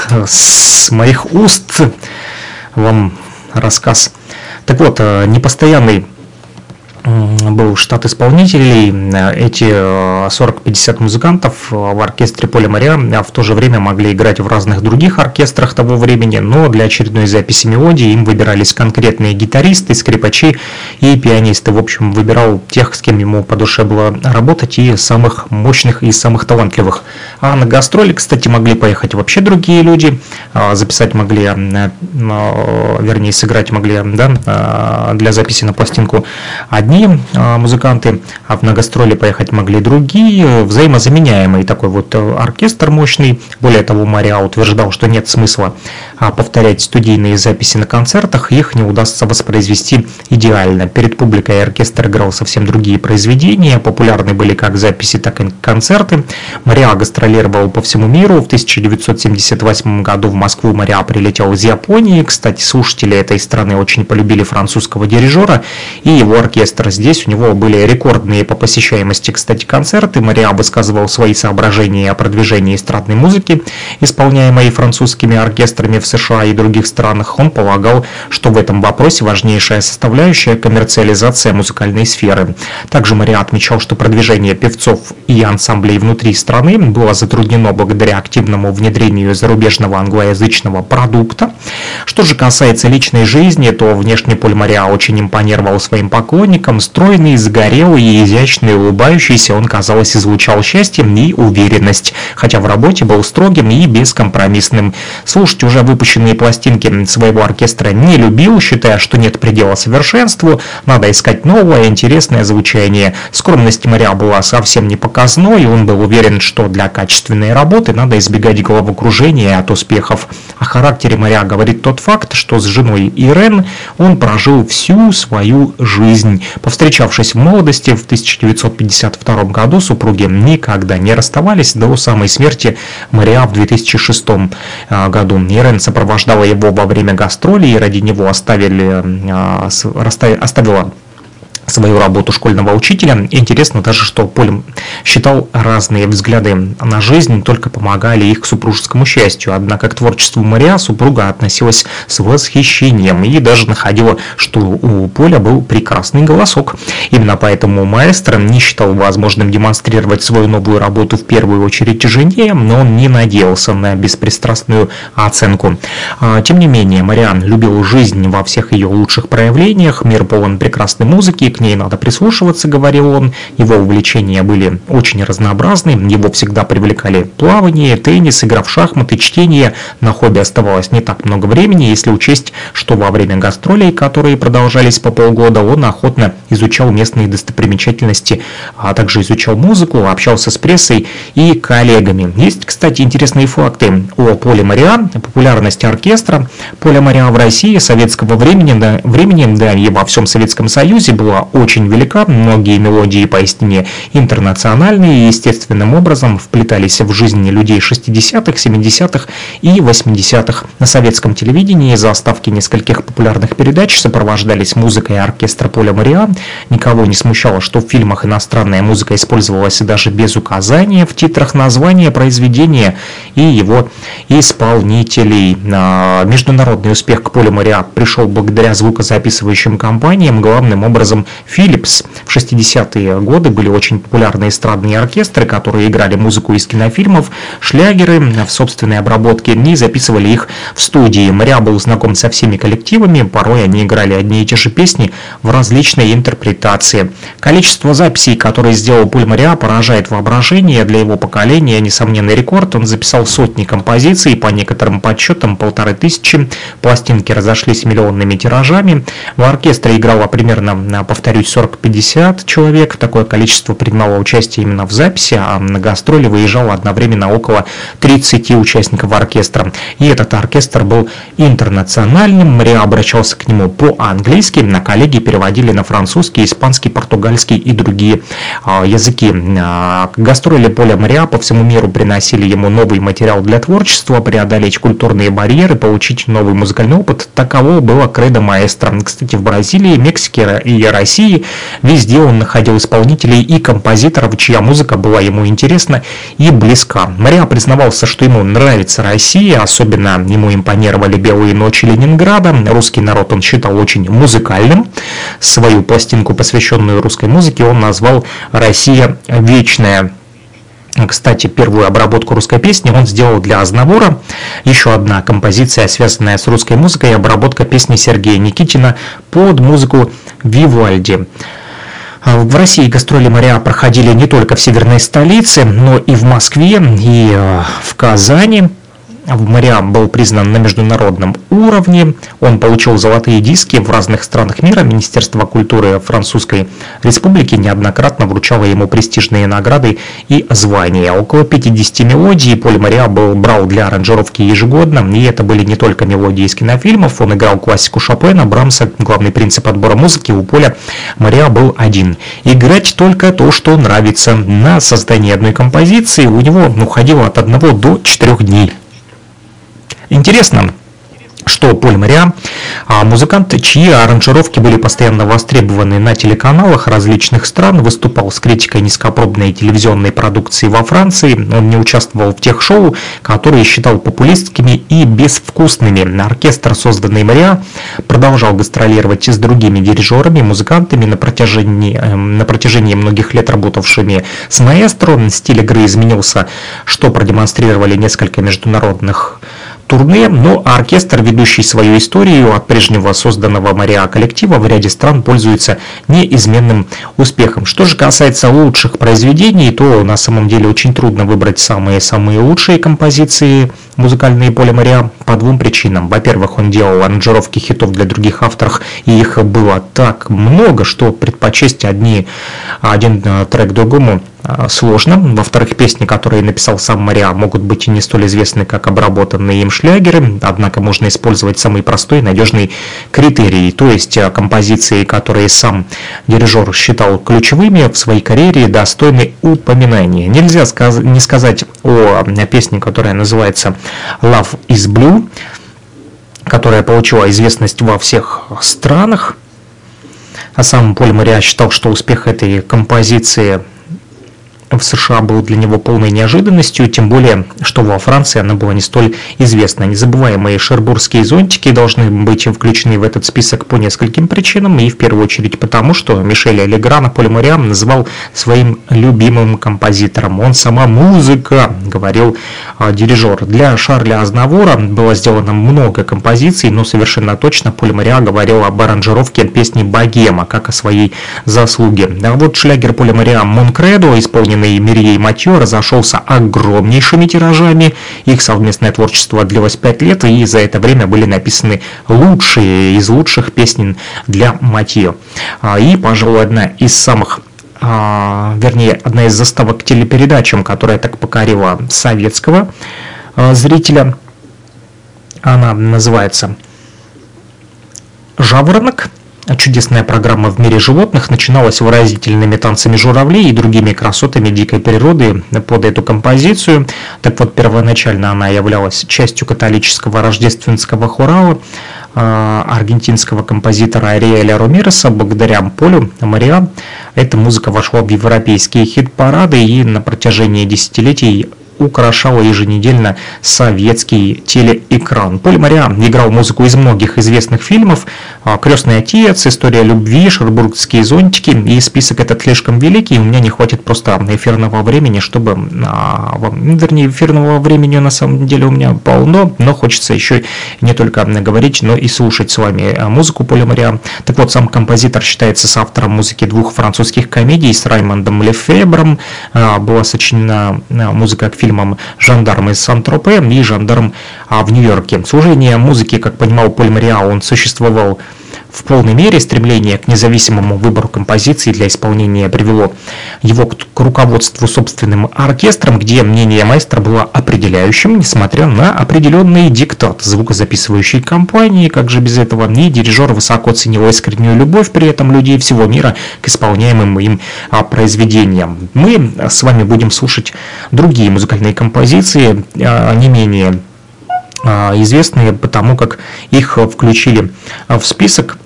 *laughs* с моих уст вам рассказ. Так вот, а, непостоянный был штат исполнителей, эти 40-50 э, музыкантов э, в оркестре Поля Моря а в то же время могли играть в разных других оркестрах того времени, но для очередной записи мелодии им выбирались конкретные гитаристы, скрипачи и пианисты. В общем, выбирал тех, с кем ему по душе было работать, и самых мощных и самых талантливых. А на гастроли, кстати, могли поехать вообще другие люди, а, записать могли, э, вернее, сыграть могли да, для записи на пластинку одни одни а, музыканты, а в на гастроли поехать могли другие, взаимозаменяемый такой вот э, оркестр мощный. Более того, Мариа утверждал, что нет смысла а, повторять студийные записи на концертах, их не удастся воспроизвести идеально. Перед публикой оркестр играл совсем другие произведения, популярны были как записи, так и концерты. Мариа гастролировал по всему миру. В 1978 году в Москву Мариа прилетел из Японии. Кстати, слушатели этой страны очень полюбили французского дирижера и его оркестр оркестр. Здесь у него были рекордные по посещаемости, кстати, концерты. Мариа высказывал свои соображения о продвижении эстрадной музыки, исполняемой французскими оркестрами в США и других странах. Он полагал, что в этом вопросе важнейшая составляющая – коммерциализация музыкальной сферы. Также Мариа отмечал, что продвижение певцов и ансамблей внутри страны было затруднено благодаря активному внедрению зарубежного англоязычного продукта. Что же касается личной жизни, то внешне Поль Мариа очень импонировал своим поклонникам. Стройный, загорелый и изящный, улыбающийся, он, казалось, излучал счастье и уверенность, хотя в работе был строгим и бескомпромиссным. Слушать уже выпущенные пластинки своего оркестра не любил, считая, что нет предела совершенству, надо искать новое, интересное звучание. Скромность Мариа была совсем не показной, и он был уверен, что для качественной работы надо избегать головокружения от успехов. О характере Мариа говорит тот факт, что с женой Ирен он прожил всю свою жизнь. Повстречавшись в молодости в 1952 году, супруги никогда не расставались до самой смерти Мариа в 2006 а, году. Ирен сопровождала его во время гастролей и ради него оставили, а, оставила свою работу школьного учителя. Интересно даже, что Поль считал разные взгляды на жизнь только помогали их супружескому счастью. Однако к творчеству Мария супруга относилась с восхищением и даже находила, что у Поля был прекрасный голосок. Именно поэтому маэстро не считал возможным демонстрировать свою новую работу в первую очередь жене, но он не надеялся на беспристрастную оценку. А, тем не менее, Мариан любил жизнь во всех ее лучших проявлениях, мир полон прекрасной музыки, ней надо прислушиваться, говорил он. Его увлечения были очень разнообразны, его всегда привлекали плавание, теннис, игра в шахматы, чтение. На хобби оставалось не так много времени, если учесть, что во время гастролей, которые продолжались по полгода, он охотно изучал местные достопримечательности, а также изучал музыку, общался с прессой и коллегами. Есть, кстати, интересные факты о Поле Мариан, популярности оркестра. Поле Мариан в России советского времени, да, времени, да и во всем Советском Союзе очень велика, многие мелодии поистине интернациональные и естественным образом вплетались в жизнь людей 60-х, 70-х и 80-х. На советском телевидении заставки нескольких популярных передач сопровождались музыкой оркестра Поля Мариан. Никого не смущало, что в фильмах иностранная музыка использовалась даже без указания в титрах названия произведения и его исполнителей. Международный успех к Полю Мариа пришел благодаря звукозаписывающим компаниям, главным образом Philips. В 60-е годы были очень популярны эстрадные оркестры, которые играли музыку из кинофильмов, шлягеры в собственной обработке и записывали их в студии. Моря был знаком со всеми коллективами, порой они играли одни и те же песни в различной интерпретации. Количество записей, которые сделал Пуль Мариа, поражает воображение. Для его поколения несомненный рекорд. Он записал сотни композиций, по некоторым подсчетам полторы тысячи. Пластинки разошлись миллионными тиражами. В оркестре играло примерно повторюсь, 40-50 человек. Такое количество принимало участие именно в записи, а на гастроли выезжало одновременно около 30 участников оркестра. И этот оркестр был интернациональным. Мариа обращался к нему по-английски, на коллеги переводили на французский, испанский, португальский и другие а, языки. А, гастроли Поля Мариа по всему миру приносили ему новый материал для творчества, преодолеть культурные барьеры, получить новый музыкальный опыт. Таково было кредо маэстро. Кстати, в Бразилии, Мексике и России. Везде он находил исполнителей и композиторов, чья музыка была ему интересна и близка. Мариа признавался, что ему нравится Россия, особенно ему импонировали «Белые ночи Ленинграда». Русский народ он считал очень музыкальным. Свою пластинку, посвященную русской музыке, он назвал «Россия вечная». Кстати, первую обработку русской песни он сделал для Азнавора. Еще одна композиция, связанная с русской музыкой, обработка песни Сергея Никитина под музыку Вивальди. В России гастроли моря проходили не только в северной столице, но и в Москве, и э, в Казани. Мариам был признан на международном уровне. Он получил золотые диски в разных странах мира. Министерство культуры Французской Республики неоднократно вручало ему престижные награды и звания. Около 50 мелодий Поль Мариа был, брал для аранжировки ежегодно. И это были не только мелодии из кинофильмов. Он играл классику Шопена, Брамса. Главный принцип отбора музыки у Поля Мариа был один. Играть только то, что нравится. На создание одной композиции у него уходило от одного до четырех дней. Интересно, что Поль Мариа, а музыкант, чьи аранжировки были постоянно востребованы на телеканалах различных стран, выступал с критикой низкопробной телевизионной продукции во Франции. Он не участвовал в тех шоу, которые считал популистскими и безвкусными. Оркестр, созданный Мариа, продолжал гастролировать с другими дирижерами, музыкантами на протяжении, эм, на протяжении многих лет работавшими с маэстро. Стиль игры изменился, что продемонстрировали несколько международных турне, но оркестр, ведущий свою историю от прежнего созданного Мариа коллектива, в ряде стран пользуется неизменным успехом. Что же касается лучших произведений, то на самом деле очень трудно выбрать самые-самые лучшие композиции музыкальные поля Мариа по двум причинам. Во-первых, он делал аранжировки хитов для других авторов, и их было так много, что предпочесть одни, один э, трек другому сложно. Во-вторых, песни, которые написал сам Мариа, могут быть и не столь известны, как обработанные им шлягеры, однако можно использовать самый простой и надежный критерий, то есть а, композиции, которые сам дирижер считал ключевыми в своей карьере, достойны упоминания. Нельзя сказ не сказать о песне, которая называется «Love is Blue», которая получила известность во всех странах, а сам Поль Мариа считал, что успех этой композиции в США был для него полной неожиданностью, тем более, что во Франции она была не столь известна. Незабываемые шербургские зонтики должны быть включены в этот список по нескольким причинам, и в первую очередь потому, что Мишель Аллеграна Поль Мориам называл своим любимым композитором. Он сама музыка, говорил а, дирижер. Для Шарля Азнавора было сделано много композиций, но совершенно точно Поль Мориа говорил об аранжировке песни «Богема», как о своей заслуге. А вот шлягер Поля Мориа «Монкредо», исполнен Ленина и Мирье Матье разошелся огромнейшими тиражами. Их совместное творчество длилось пять лет, и за это время были написаны лучшие из лучших песен для Матье. А, и, пожалуй, одна из самых а, вернее, одна из заставок к телепередачам, которая так покорила советского а, зрителя. Она называется «Жаворонок». Чудесная программа в мире животных начиналась выразительными танцами журавлей и другими красотами дикой природы под эту композицию. Так вот, первоначально она являлась частью католического рождественского хорала э, аргентинского композитора Ариэля Ромереса. Благодаря Полю Мариа эта музыка вошла в европейские хит-парады и на протяжении десятилетий украшала еженедельно советский телеэкран. Поль Мариа играл музыку из многих известных фильмов а, «Крестный отец», «История любви», «Шербургские зонтики», и список этот слишком великий, у меня не хватит просто эфирного времени, чтобы, а, вернее, эфирного времени на самом деле у меня полно, но хочется еще не только говорить, но и слушать с вами а, музыку Поля Мариа. Так вот, сам композитор считается с автором музыки двух французских комедий с Раймондом Лефебром, была сочинена музыка к фильмам «Жандарм из Сан-Тропе» и «Жандарм а, в Нью-Йорке». Служение музыки, как понимал Поль Мариа, он существовал в полной мере стремление к независимому выбору композиций для исполнения привело его к руководству собственным оркестром, где мнение маэстро было определяющим, несмотря на определенный диктат звукозаписывающей компании, как же без этого, и дирижер высоко ценил искреннюю любовь при этом людей всего мира к исполняемым им а, произведениям. Мы с вами будем слушать другие музыкальные композиции, а, не менее известные потому, как их включили в список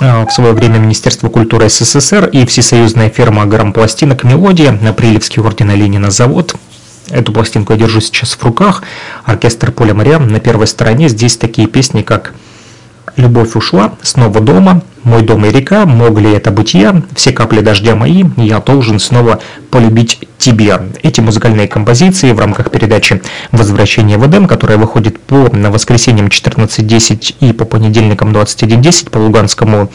а, в свое время Министерство культуры СССР и всесоюзная фирма грампластинок «Мелодия», Прилепский ордена Ленина завод. Эту пластинку я держу сейчас в руках. Оркестр Поля Моря на первой стороне. Здесь такие песни, как «Любовь ушла», «Снова дома», «Мой дом и река», «Мог ли это быть я», «Все капли дождя мои», «Я должен снова полюбить тебя». Эти музыкальные композиции в рамках передачи «Возвращение в Эдем», которая выходит по на воскресеньям 14.10 и по понедельникам 21.10 по луганскому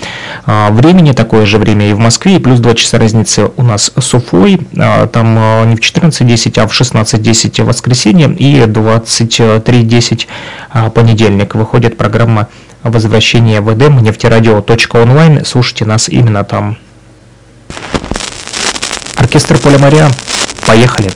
а, времени, такое же время и в Москве, и плюс 2 часа разницы у нас с Уфой, а, там а, не в 14.10, а в 16.10 воскресенье и 23.10 а, понедельник. Выходит программа возвращение в Эдем, нефтерадио.онлайн. Слушайте нас именно там. Оркестр Поля Мария. Поехали!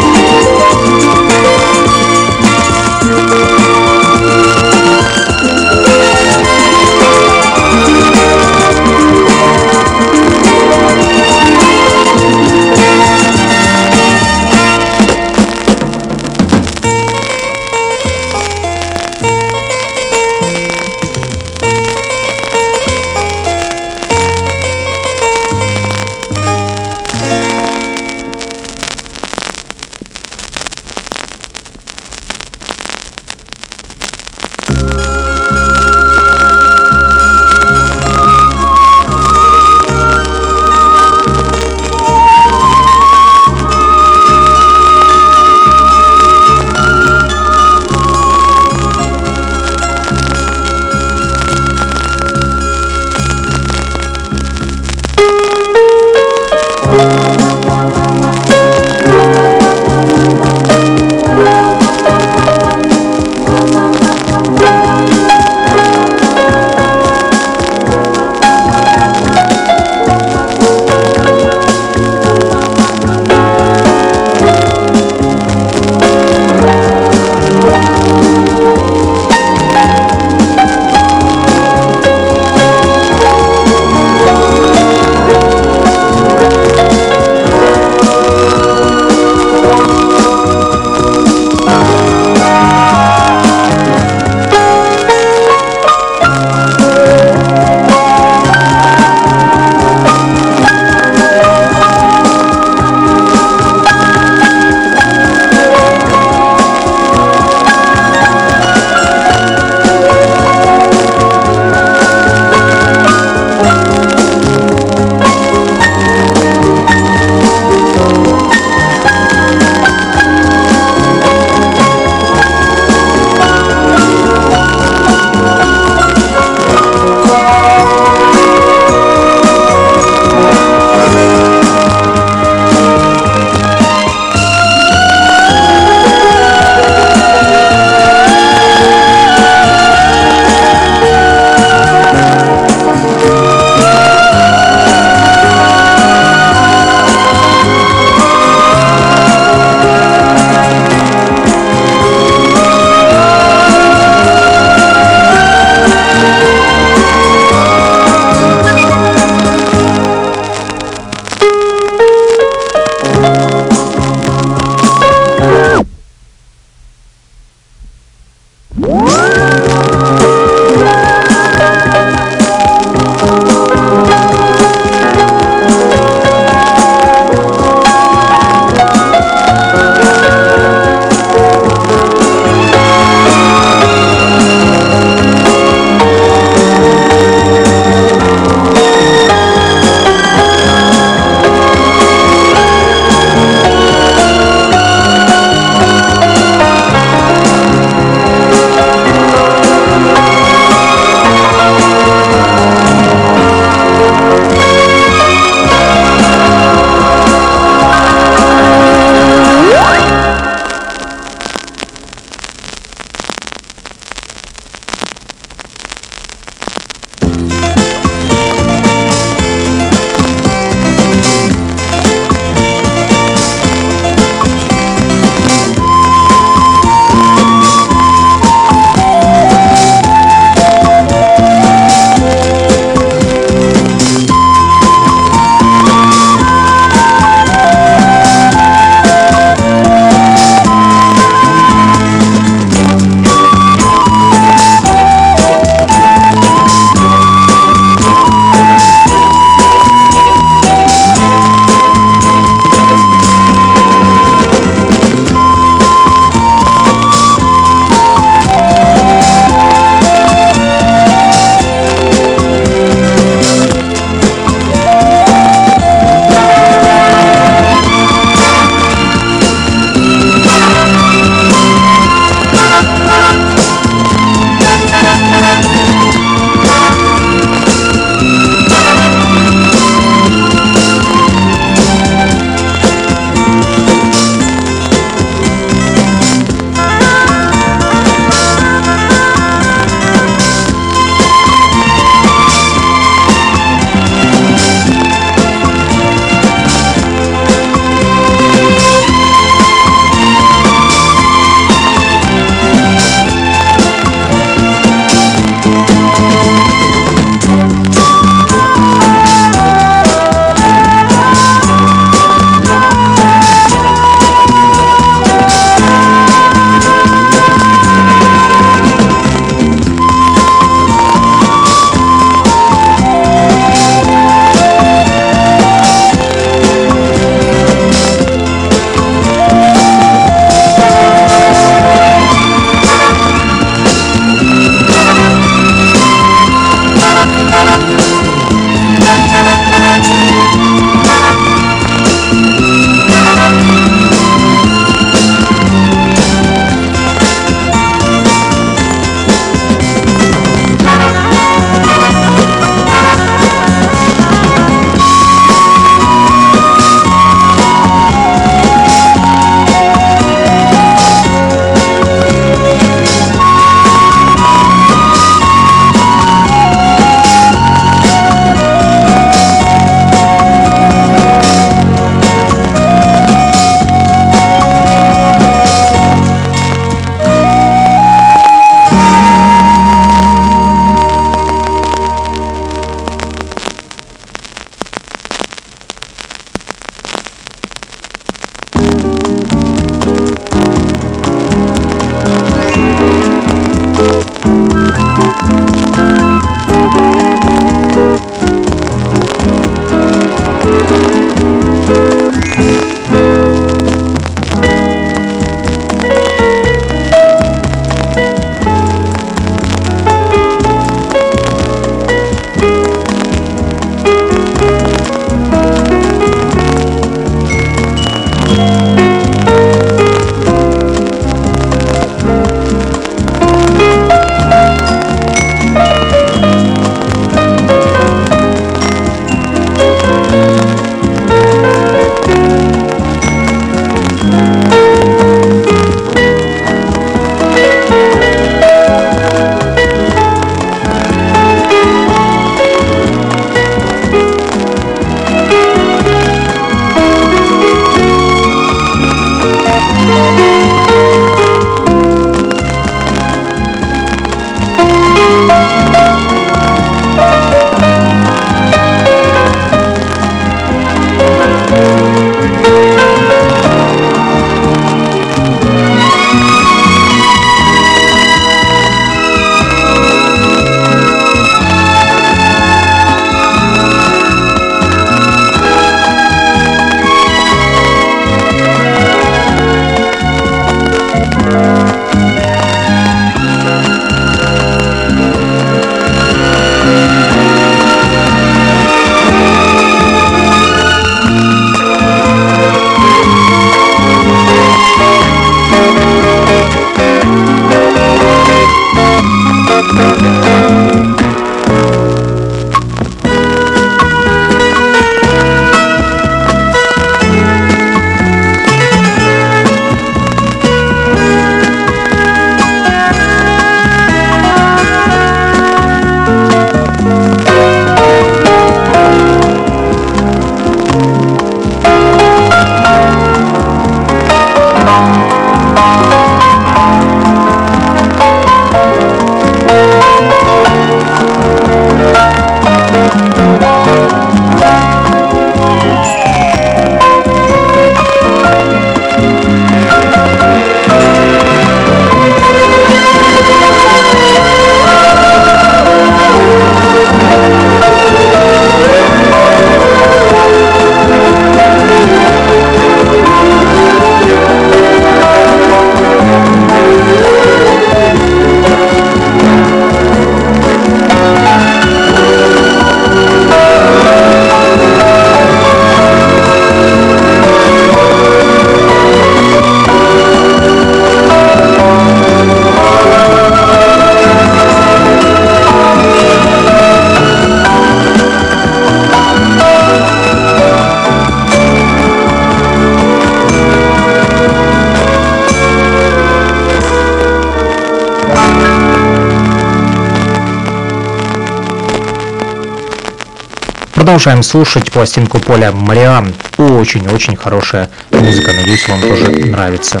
Продолжаем слушать пластинку Поля Мариан. Очень-очень хорошая музыка. Надеюсь, вам тоже нравится.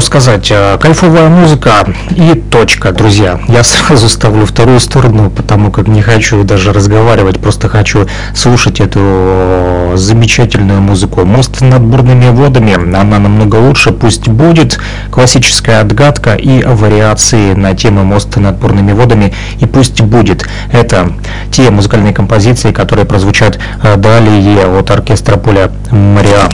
Что сказать, э, кайфовая музыка и точка, друзья. Я сразу ставлю вторую сторону, потому как не хочу даже разговаривать, просто хочу слушать эту замечательную музыку. Мост над бурными водами, она намного лучше, пусть будет классическая отгадка и вариации на тему мост над бурными водами, и пусть будет. Это те музыкальные композиции, которые прозвучат э, далее от оркестра Поля Мариа.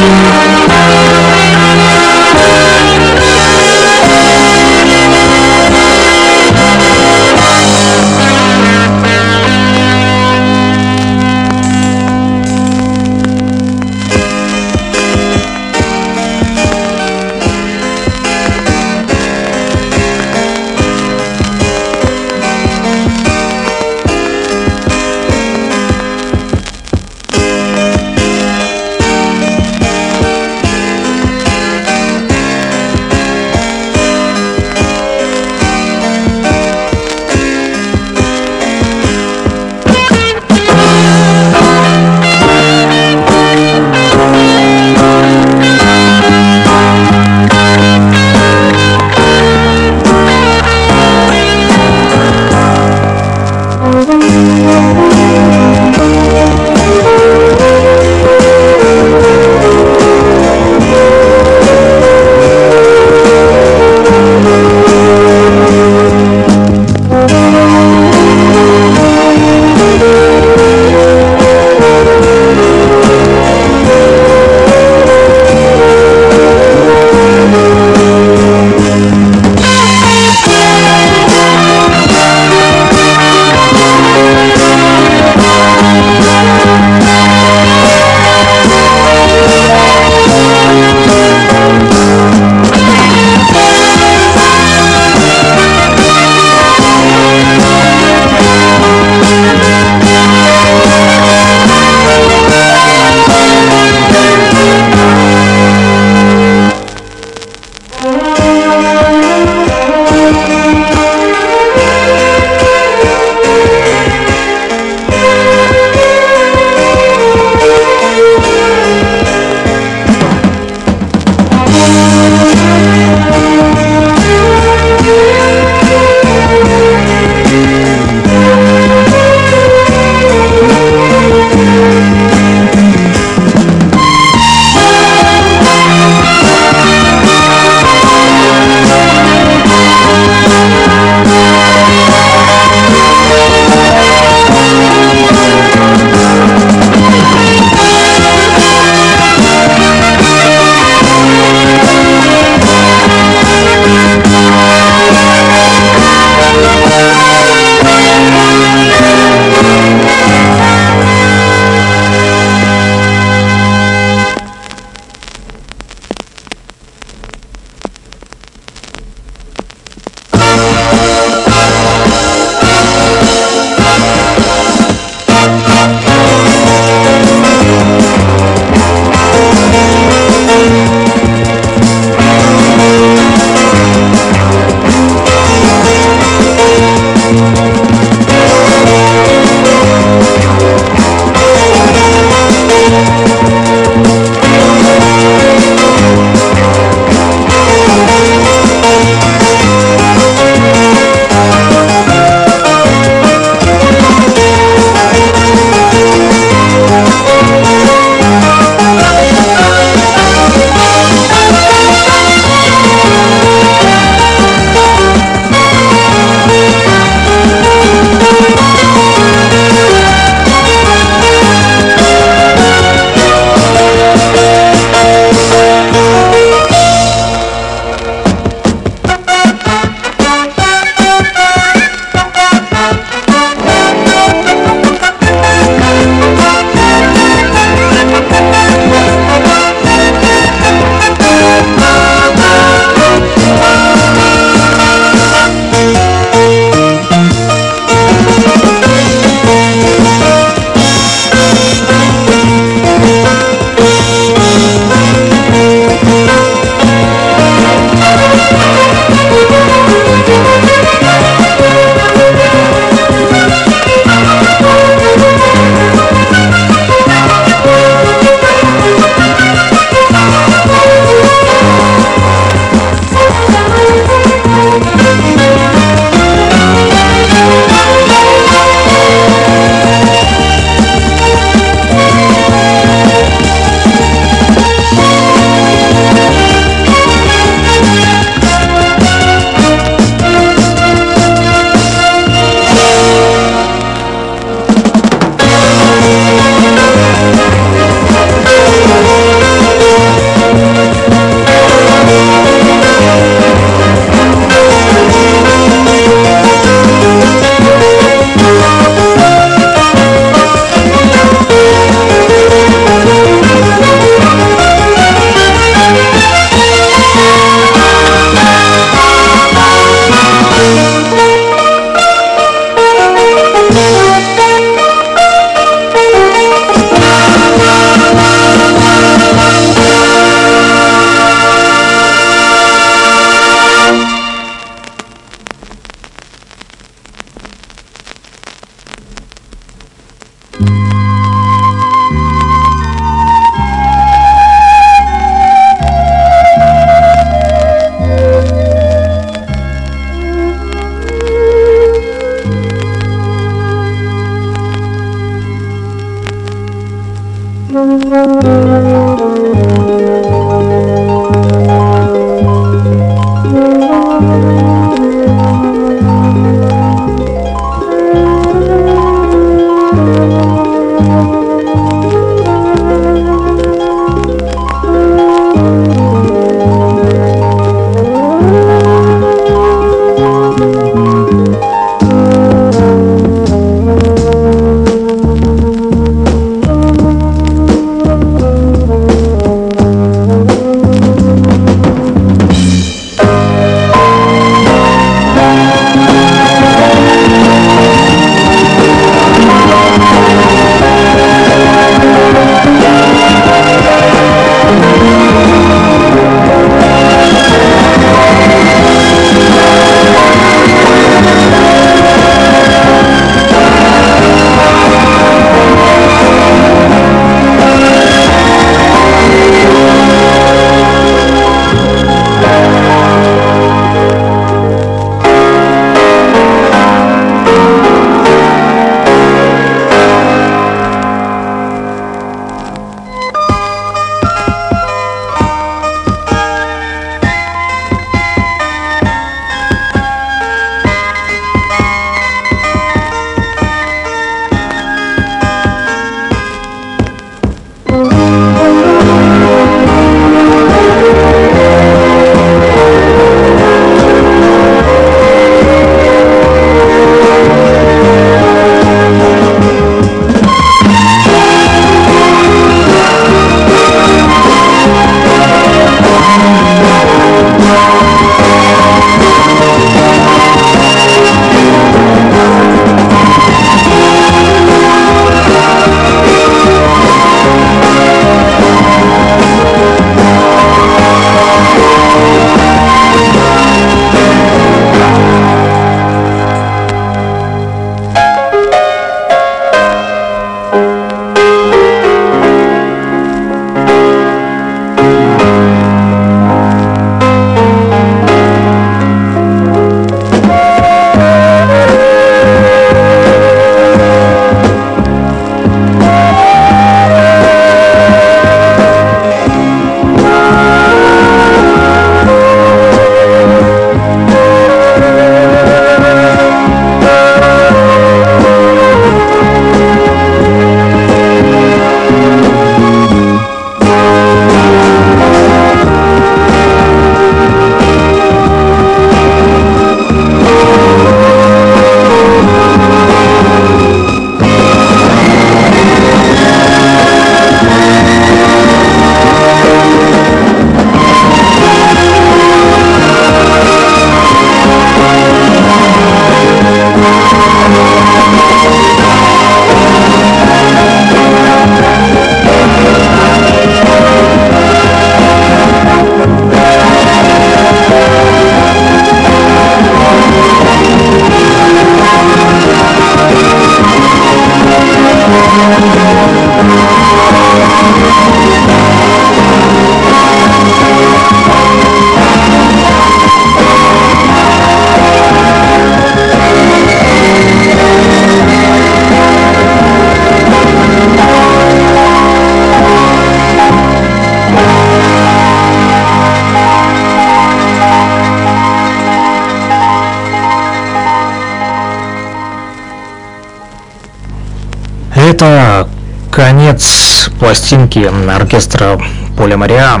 Конец пластинки оркестра Поля Мария.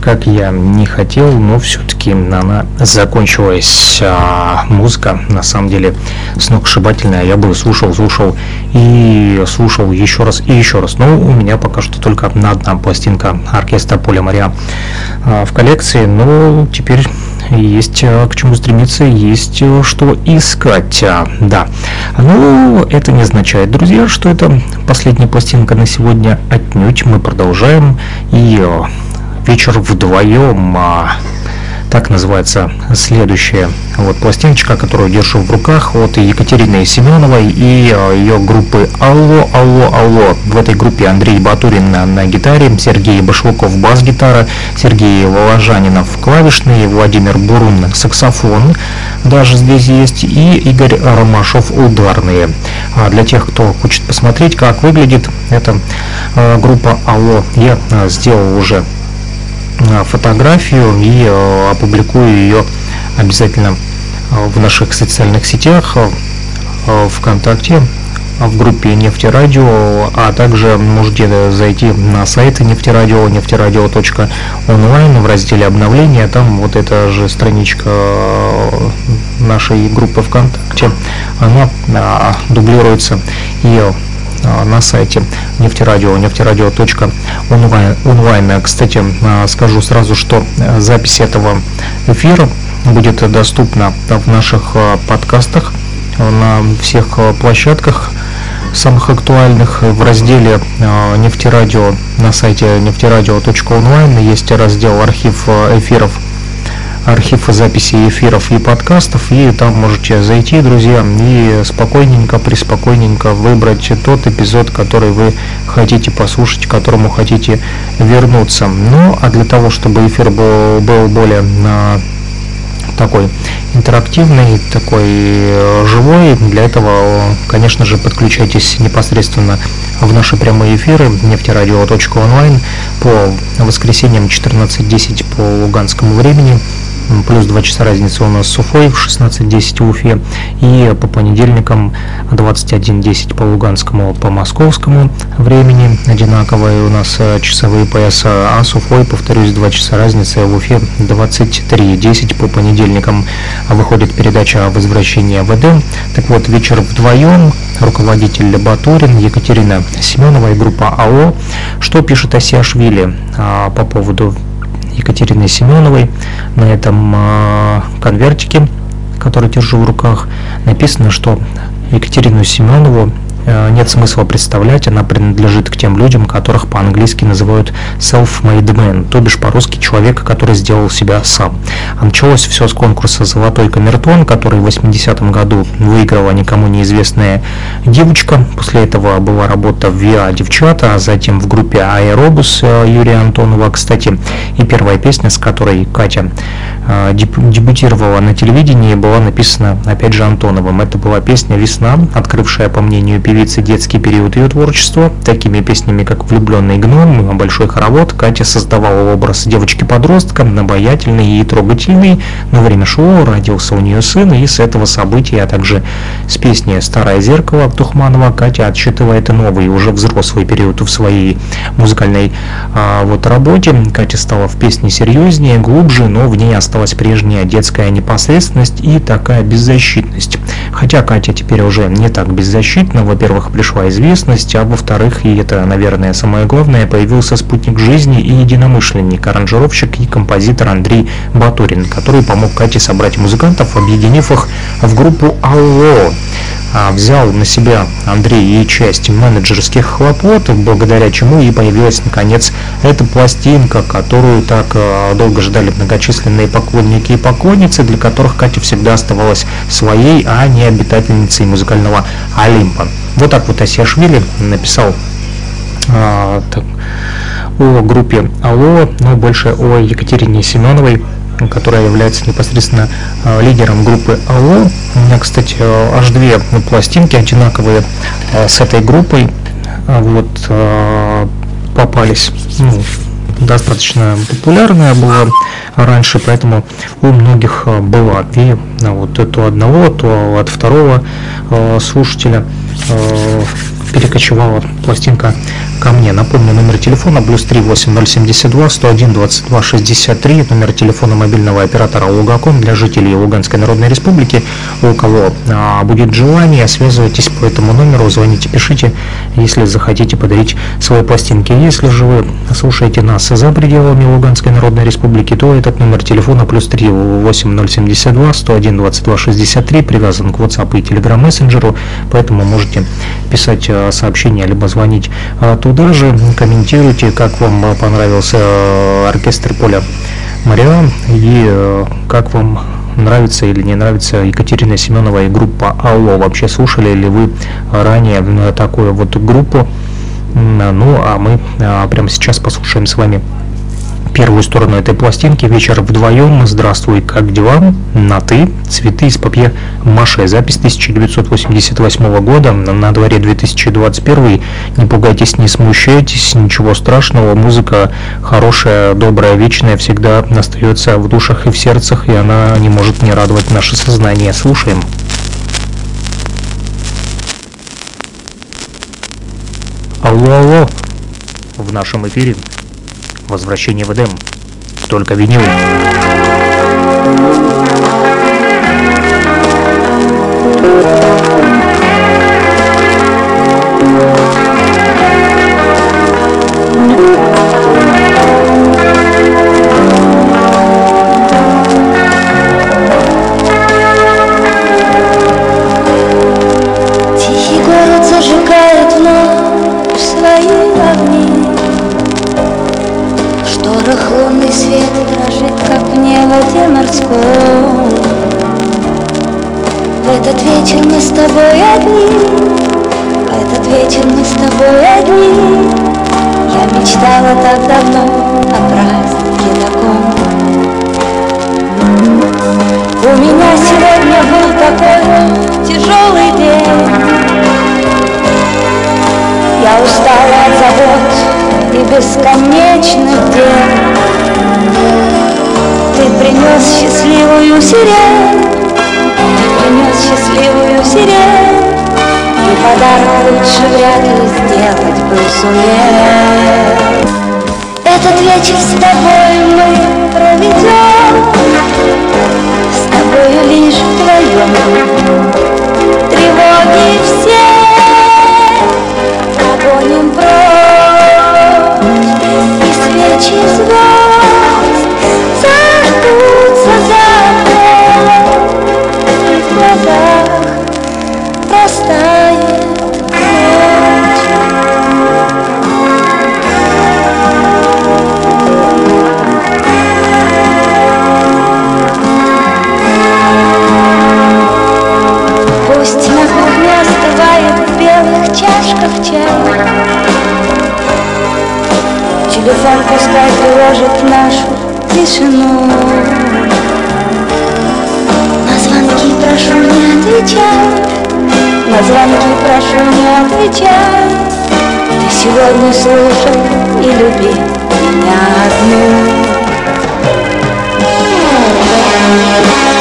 Как я не хотел, но все-таки она закончилась. А, музыка, на самом деле, сногсшибательная. Я бы слушал, слушал и слушал еще раз и еще раз. Но у меня пока что только одна, пластинка оркестра Поля Мария а, в коллекции. Но теперь есть э, к чему стремиться, есть э, что искать. А, да. Ну, это не означает, друзья, что это последняя пластинка на сегодня. Отнюдь мы продолжаем. Э, вечер вдвоем а, Так называется следующая вот пластиночка, которую держу в руках от Екатерины Семеновой и э, ее группы Алло, Алло, Алло. В этой группе Андрей Батурин на, на гитаре, Сергей Башлыков бас-гитара, Сергей Воложанинов клавишный, Владимир Бурун саксофон, даже здесь есть, и Игорь Ромашов ударные. А для тех, кто хочет посмотреть, как выглядит эта э, группа Алло, я э, сделал уже фотографию и опубликую ее обязательно в наших социальных сетях, ВКонтакте, в группе Нефтерадио, а также можете зайти на сайт Нефтерадио, нефтерадио.онлайн в разделе обновления, там вот эта же страничка нашей группы ВКонтакте, она дублируется. И на сайте нефтерадио, нефтерадио.онлайн. Кстати, а, скажу сразу, что запись этого эфира будет доступна в наших подкастах на всех площадках самых актуальных в разделе нефтерадио на сайте нефтерадио.онлайн есть раздел архив эфиров архив записи эфиров и подкастов, и там можете зайти, друзья, и спокойненько, приспокойненько выбрать тот эпизод, который вы хотите послушать, к которому хотите вернуться. Ну, а для того, чтобы эфир был, был более такой интерактивный, такой э, живой. Для этого, конечно же, подключайтесь непосредственно в наши прямые эфиры нефтерадио.онлайн по воскресеньям 14.10 по луганскому времени плюс 2 часа разницы у нас с Уфой в 16.10 в Уфе, и по понедельникам 21.10 по луганскому, по московскому времени одинаковые у нас э, часовые пояса, а с Уфой, повторюсь, 2 часа разницы в Уфе 23.10 по понедельникам выходит передача о возвращении ВД. Так вот, вечер вдвоем, руководитель Батурин, Екатерина Семенова и группа АО. Что пишет Асиашвили а, по поводу Екатерины Семеновой. На этом а, конвертике, который держу в руках, написано, что Екатерину Семенову нет смысла представлять, она принадлежит к тем людям, которых по-английски называют self-made man, то бишь по-русски человека, который сделал себя сам. А началось все с конкурса «Золотой камертон», который в 80-м году выиграла никому неизвестная девочка. После этого была работа в ВИА «Девчата», а затем в группе «Аэробус» э, Юрия Антонова, кстати. И первая песня, с которой Катя э, дебютировала на телевидении, была написана, опять же, Антоновым. Это была песня «Весна», открывшая, по мнению певицы, детский период ее творчества. Такими песнями, как «Влюбленный гном», «Большой хоровод» Катя создавала образ девочки-подростка, обаятельный и трогательный. На время шоу родился у нее сын, и с этого события, а также с песни «Старое зеркало» Тухманова Катя отсчитывает новый, уже взрослый период в своей музыкальной а, вот работе. Катя стала в песне серьезнее, глубже, но в ней осталась прежняя детская непосредственность и такая беззащитность. Хотя Катя теперь уже не так беззащитна, во-первых, во-первых, пришла известность, а во-вторых, и это, наверное, самое главное, появился спутник жизни и единомышленник, аранжировщик и композитор Андрей Батурин, который помог Кате собрать музыкантов, объединив их в группу «Алло». А, взял на себя Андрей и часть менеджерских хлопот, благодаря чему и появилась наконец эта пластинка, которую так а, долго ждали многочисленные поклонники и поклонницы, для которых Катя всегда оставалась своей, а не обитательницей музыкального Олимпа. Вот так вот Асиашвили написал а, так, о группе Алло, но больше о Екатерине Семеновой, которая является непосредственно э, лидером группы АО. У меня, кстати, аж две пластинки одинаковые э, с этой группой вот попались. Ну, достаточно популярная была раньше, поэтому у многих была. И вот то одного, то от второго слушателя перекочевала пластинка ко мне. Напомню, номер телефона плюс 38072 101 22 63, номер телефона мобильного оператора Лугаком для жителей Луганской Народной Республики. У кого а, будет желание, связывайтесь по этому номеру, звоните, пишите, если захотите подарить свои пластинки. Если же вы слушаете нас за пределами Луганской Народной Республики, то этот номер телефона плюс 3 8072 101 22 63 привязан к WhatsApp и Telegram мессенджеру, поэтому можете писать а, сообщение либо звонить а, туда же, комментируйте, как вам понравился э, оркестр поля Мариан. И э, как вам нравится или не нравится Екатерина Семенова и группа Алло? Вообще слушали ли вы ранее такую вот группу? Ну, а мы прямо сейчас послушаем с вами первую сторону этой пластинки «Вечер вдвоем», «Здравствуй, как дела?», «На ты», «Цветы из папье Маше». Запись 1988 года, на дворе 2021. Не пугайтесь, не смущайтесь, ничего страшного. Музыка хорошая, добрая, вечная, всегда остается в душах и в сердцах, и она не может не радовать наше сознание. Слушаем. Алло, алло, в нашем эфире Возвращение в Эдем. Только винил. бесконечных дел Ты принес счастливую сирень. Ты принес счастливую сирень. И подарок лучше вряд ли сделать бы сумел. Этот вечер с тобой мы проведем С тобой лишь вдвоем Десант пускай тревожит нашу тишину На звонки прошу не отвечать На звонки прошу не отвечать Ты сегодня слушай и люби меня одну Thank you.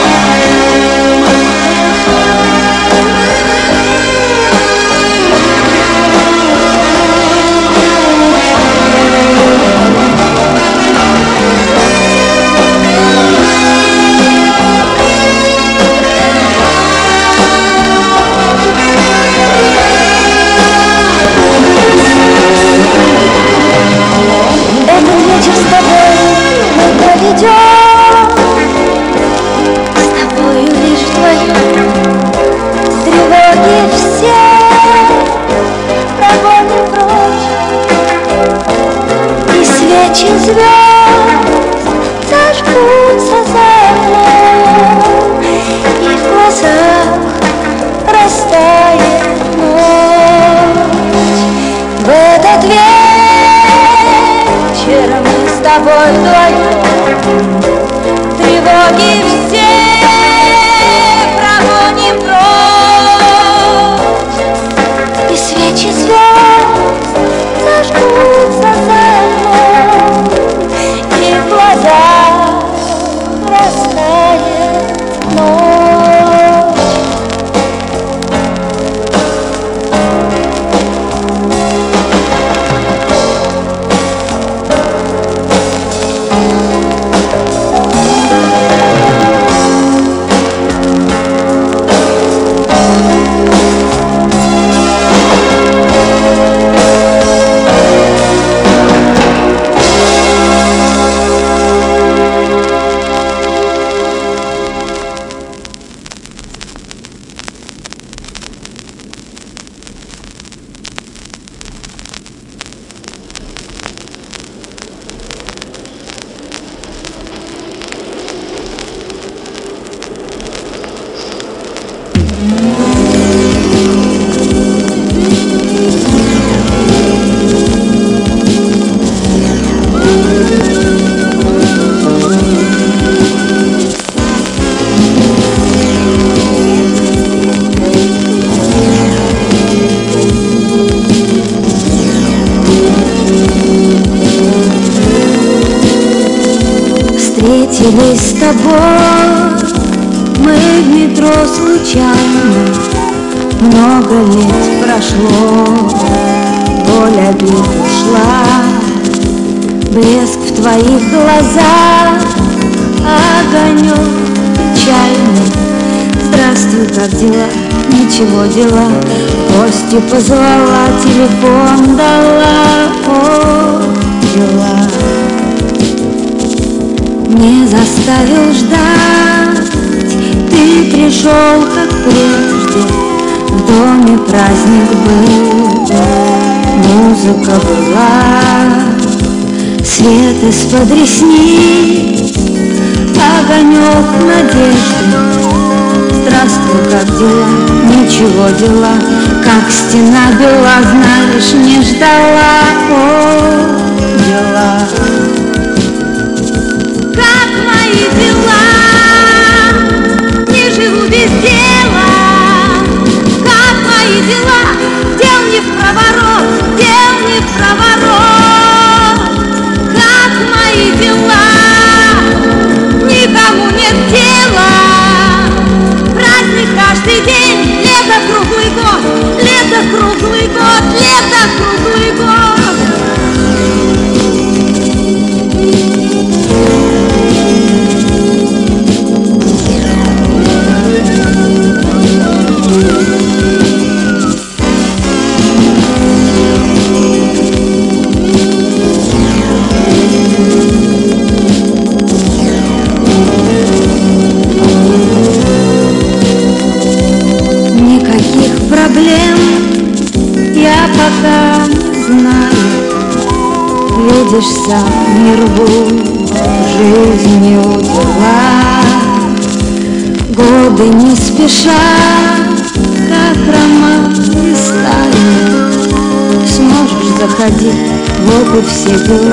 знаешь, не ждала. всегда.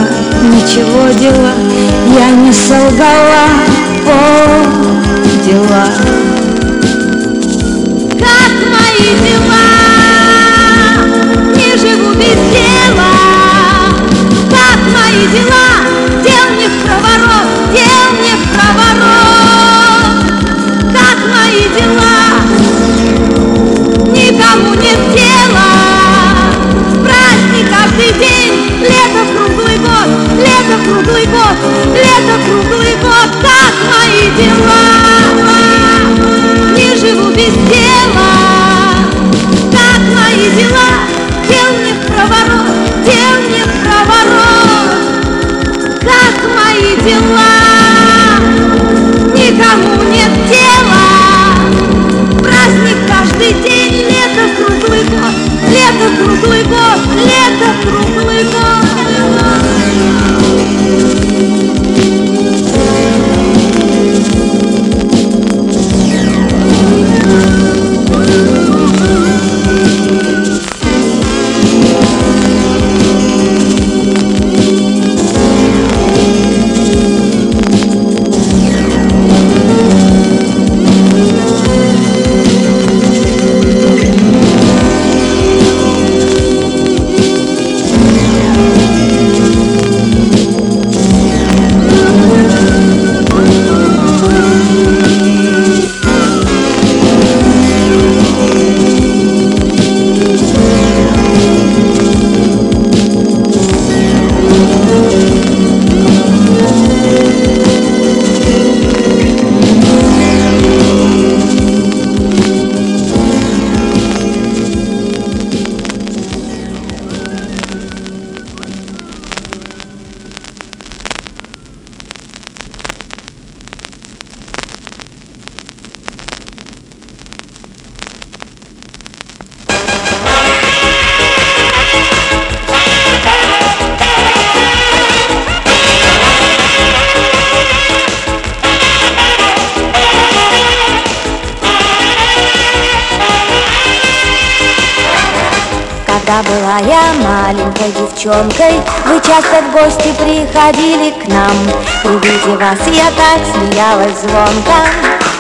смеялась звонко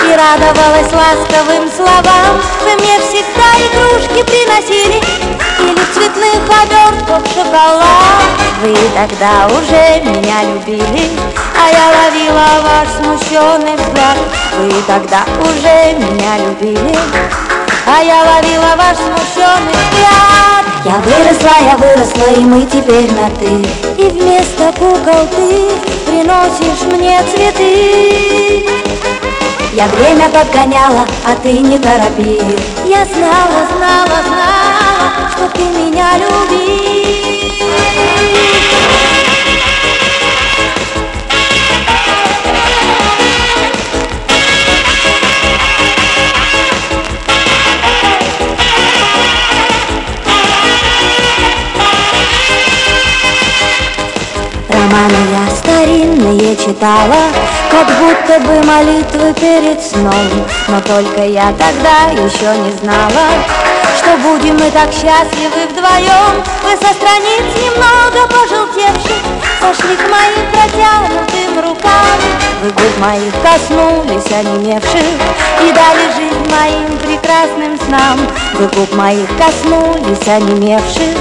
И радовалась ласковым словам. Вы мне всегда игрушки приносили Или цветных обертков шоколад Вы тогда уже меня любили А я ловила ваш смущенный взгляд. Вы тогда уже меня любили а я ловила ваш смущенный взгляд. Я выросла, я выросла, и мы теперь на «ты» И вместо кукол ты приносишь мне цветы. Я время подгоняла, а ты не торопил Я знала, знала, знала, что ты меня любил Романы я старинные читала Как будто бы молитвы перед сном. Но только я тогда еще не знала Что будем мы так счастливы вдвоем. Вы со страниц немного пожелтевших Сошли к моим протянутым рукам. Вы губ моих коснулись онемевших И дали жизнь моим прекрасным снам. Вы губ моих коснулись онемевших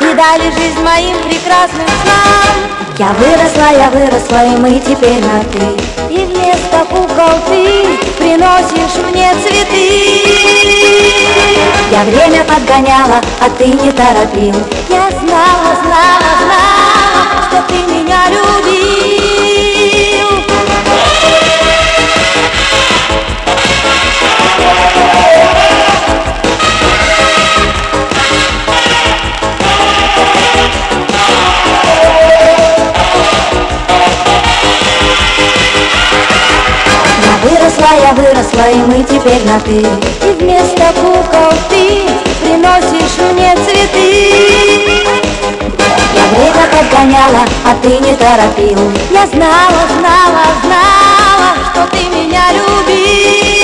и дали жизнь моим прекрасным снам Я выросла, я выросла, и мы теперь на ты И вместо кукол ты приносишь мне цветы. Я время подгоняла, а ты не торопил. Я знала, знала, знала, что ты меня любил выросла, я выросла, и мы теперь на ты И вместо кукол ты приносишь мне цветы. Я время подгоняла, а ты не торопил. Я знала, знала, знала, что ты меня любил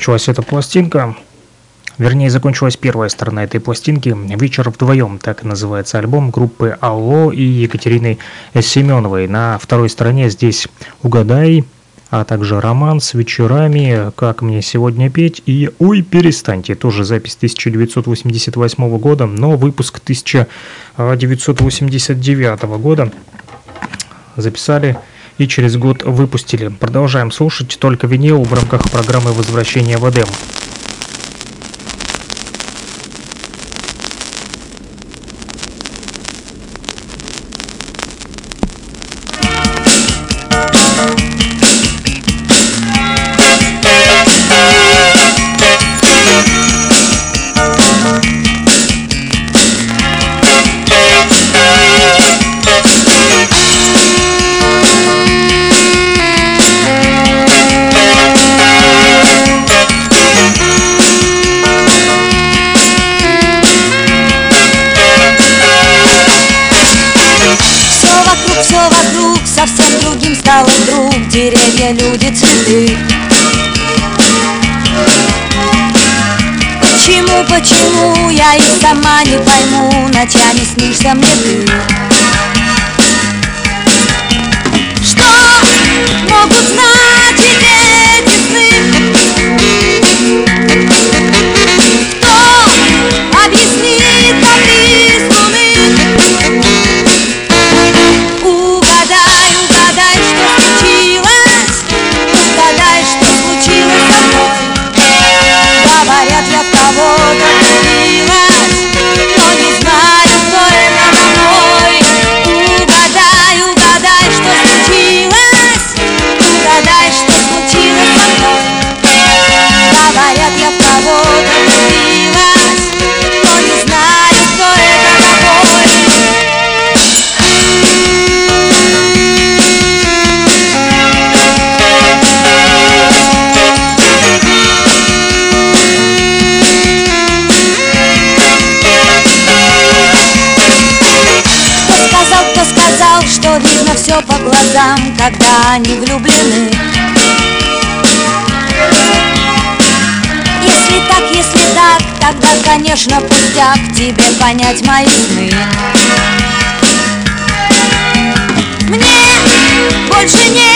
закончилась эта пластинка. Вернее, закончилась первая сторона этой пластинки «Вечер вдвоем», так называется альбом группы Алло и Екатерины Семеновой. На второй стороне здесь «Угадай», а также «Роман с вечерами», «Как мне сегодня петь» и «Ой, перестаньте». Тоже запись 1988 года, но выпуск 1989 года записали и через год выпустили. Продолжаем слушать только винил в рамках программы возвращения в Эдем». больше нет.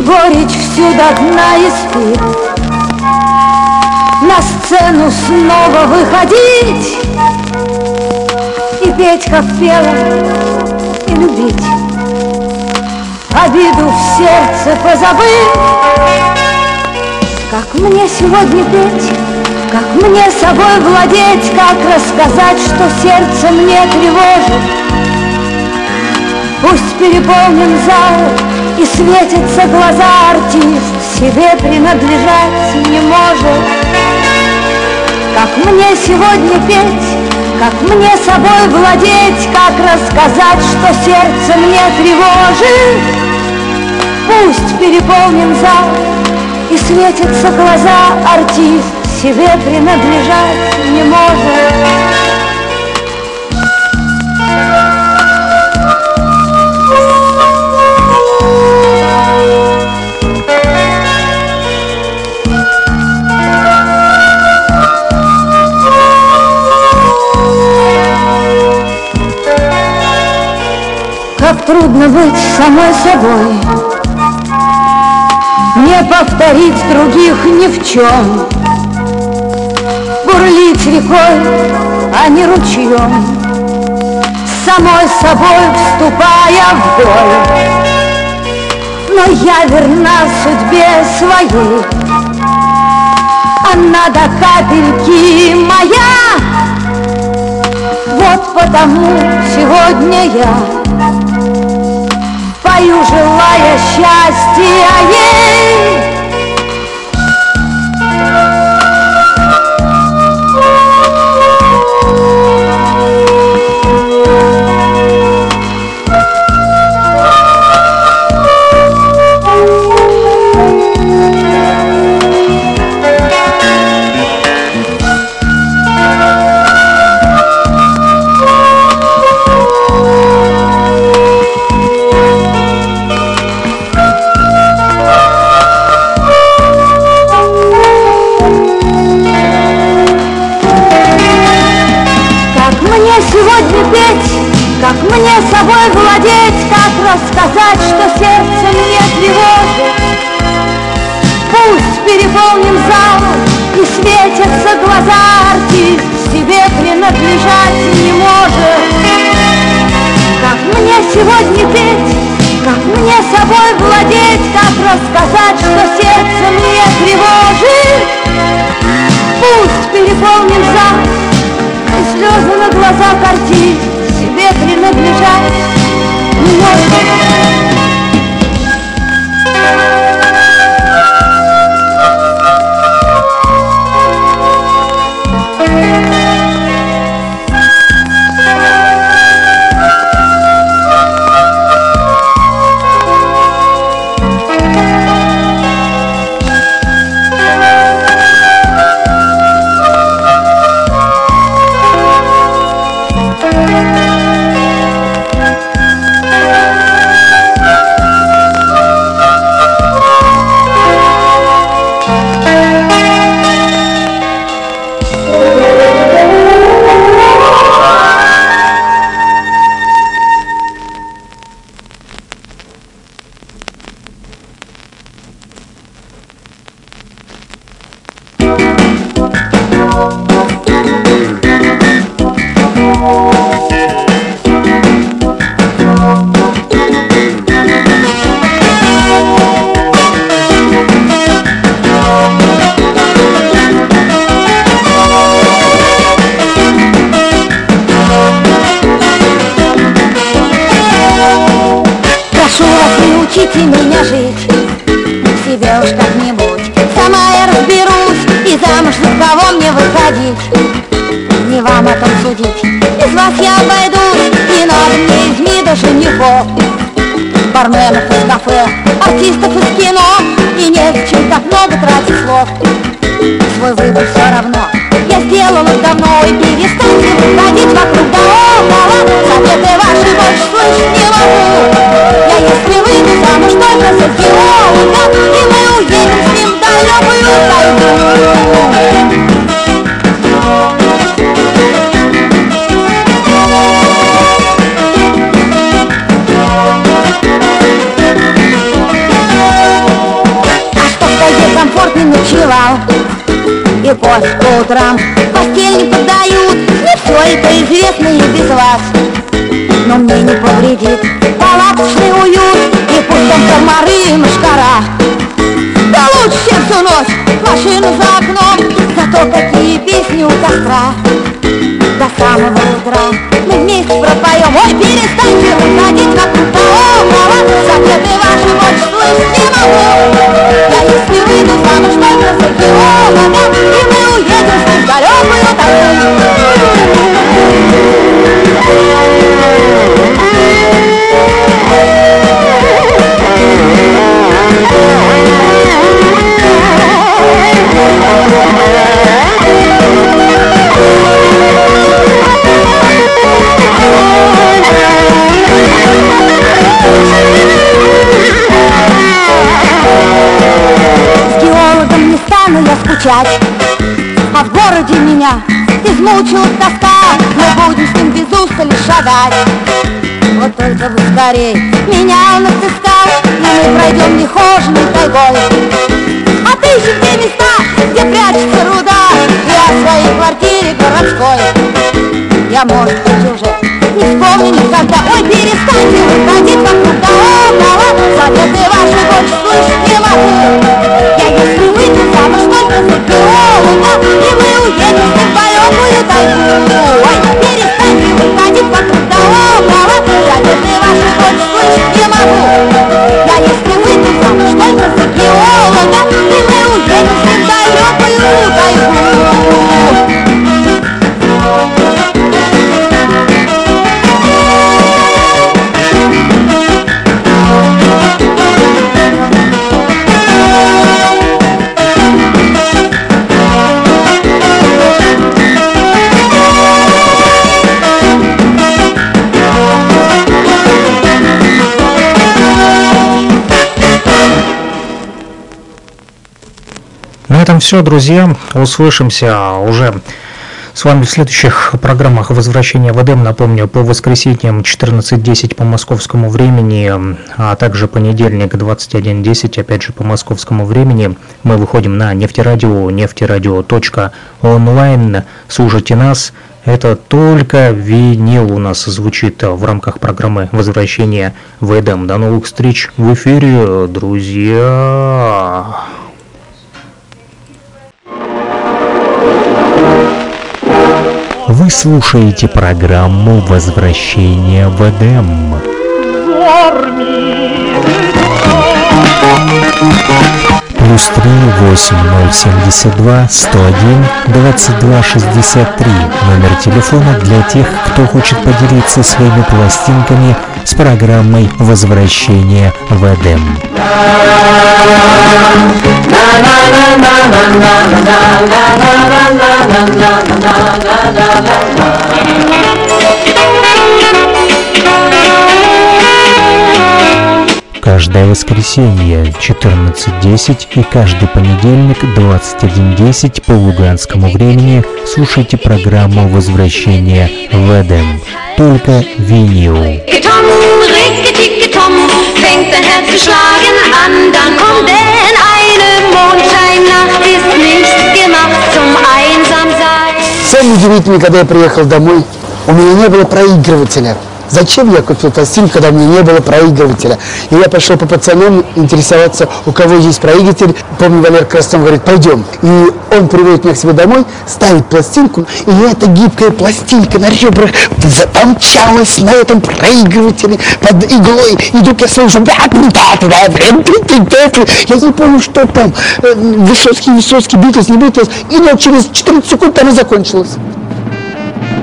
Горечь всю до дна испит На сцену снова выходить И петь, как пела, и любить обиду в сердце позабыть. Как мне сегодня петь, как мне собой владеть, как рассказать, что сердце мне тревожит. Пусть переполнен зал и светятся глаза артист, себе принадлежать не может. Как мне сегодня петь, как мне собой владеть, как рассказать, что сердце мне тревожит? Пусть переполнен зал и светятся глаза, артист себе принадлежать не может. Быть самой собой. Не повторить других ни в чем Бурлить рекой, а не ручьем Самой собой вступая в бой. Но я верна судьбе своей. Она до капельки моя. Вот потому сегодня я Пою, желая счастья ей собой владеть, как рассказать, что сердце мне тревожит. Пусть переполнен зал и светятся глаза, артист себе принадлежать не может. Как мне сегодня петь, как мне собой владеть, как рассказать, что сердце мне тревожит. Пусть переполнен зал и слезы на глазах артист себе утрам постель не все это известно и без вас. Но мне не повредит палаточный уют И пусть там комары и мышкара Да лучше, чем всю ночь машина за окном Зато какие песни у костра. До самого утра мы вместе пропоем. Ой, перестаньте выходить вокруг да около Советы ваши больше слышать не могу скучать А в городе меня измучила тоска. Мы будем с ним без устали шагать. Вот только бы скорей меня он отыскал И мы пройдем нехоженной тайгой. Отыщем те места, где прячется руда И о своей квартире городской. Я, может быть, уже не вспомню никогда. Ой, перестаньте выходить вокруг да около. Советы ваши больше слышать не могу. Я если выйду замуж только за геолога И мы уедем с ним в далекую тайгу Ой, перестаньте выходить вокруг да около Советы ваши больше слышать не могу этом все, друзья. Услышимся уже с вами в следующих программах возвращения в Эдем. Напомню, по воскресеньям 14.10 по московскому времени, а также понедельник 21.10, опять же по московскому времени. Мы выходим на нефтерадио, нефтерадио.онлайн. Слушайте нас. Это только винил у нас звучит в рамках программы возвращения в Эдем. До новых встреч в эфире, друзья! Слушаете программу «Возвращение в Эдем». Плюс три восемь ноль семьдесят два сто один двадцать два шестьдесят три. Номер телефона для тех, кто хочет поделиться своими пластинками с программой «Возвращение в Эдем». Каждое воскресенье 14.10 и каждый понедельник 21.10 по луганскому времени слушайте программу «Возвращение в Эдем». Только винил. Самое удивительное, когда я приехал домой, у меня не было проигрывателя. Зачем я купил пластинку, когда у меня не было проигрывателя? И я пошел по пацанам интересоваться, у кого есть проигрыватель. Помню, Валер Краснов говорит, пойдем. И он приводит меня к себе домой, ставит пластинку, и эта гибкая пластинка на ребрах запомчалась на этом проигрывателе под иглой. И вдруг я слышу, я не помню, что там, Высоцкий, Высоцкий, Битлз, не Битлз, и через 14 секунд там и закончилось.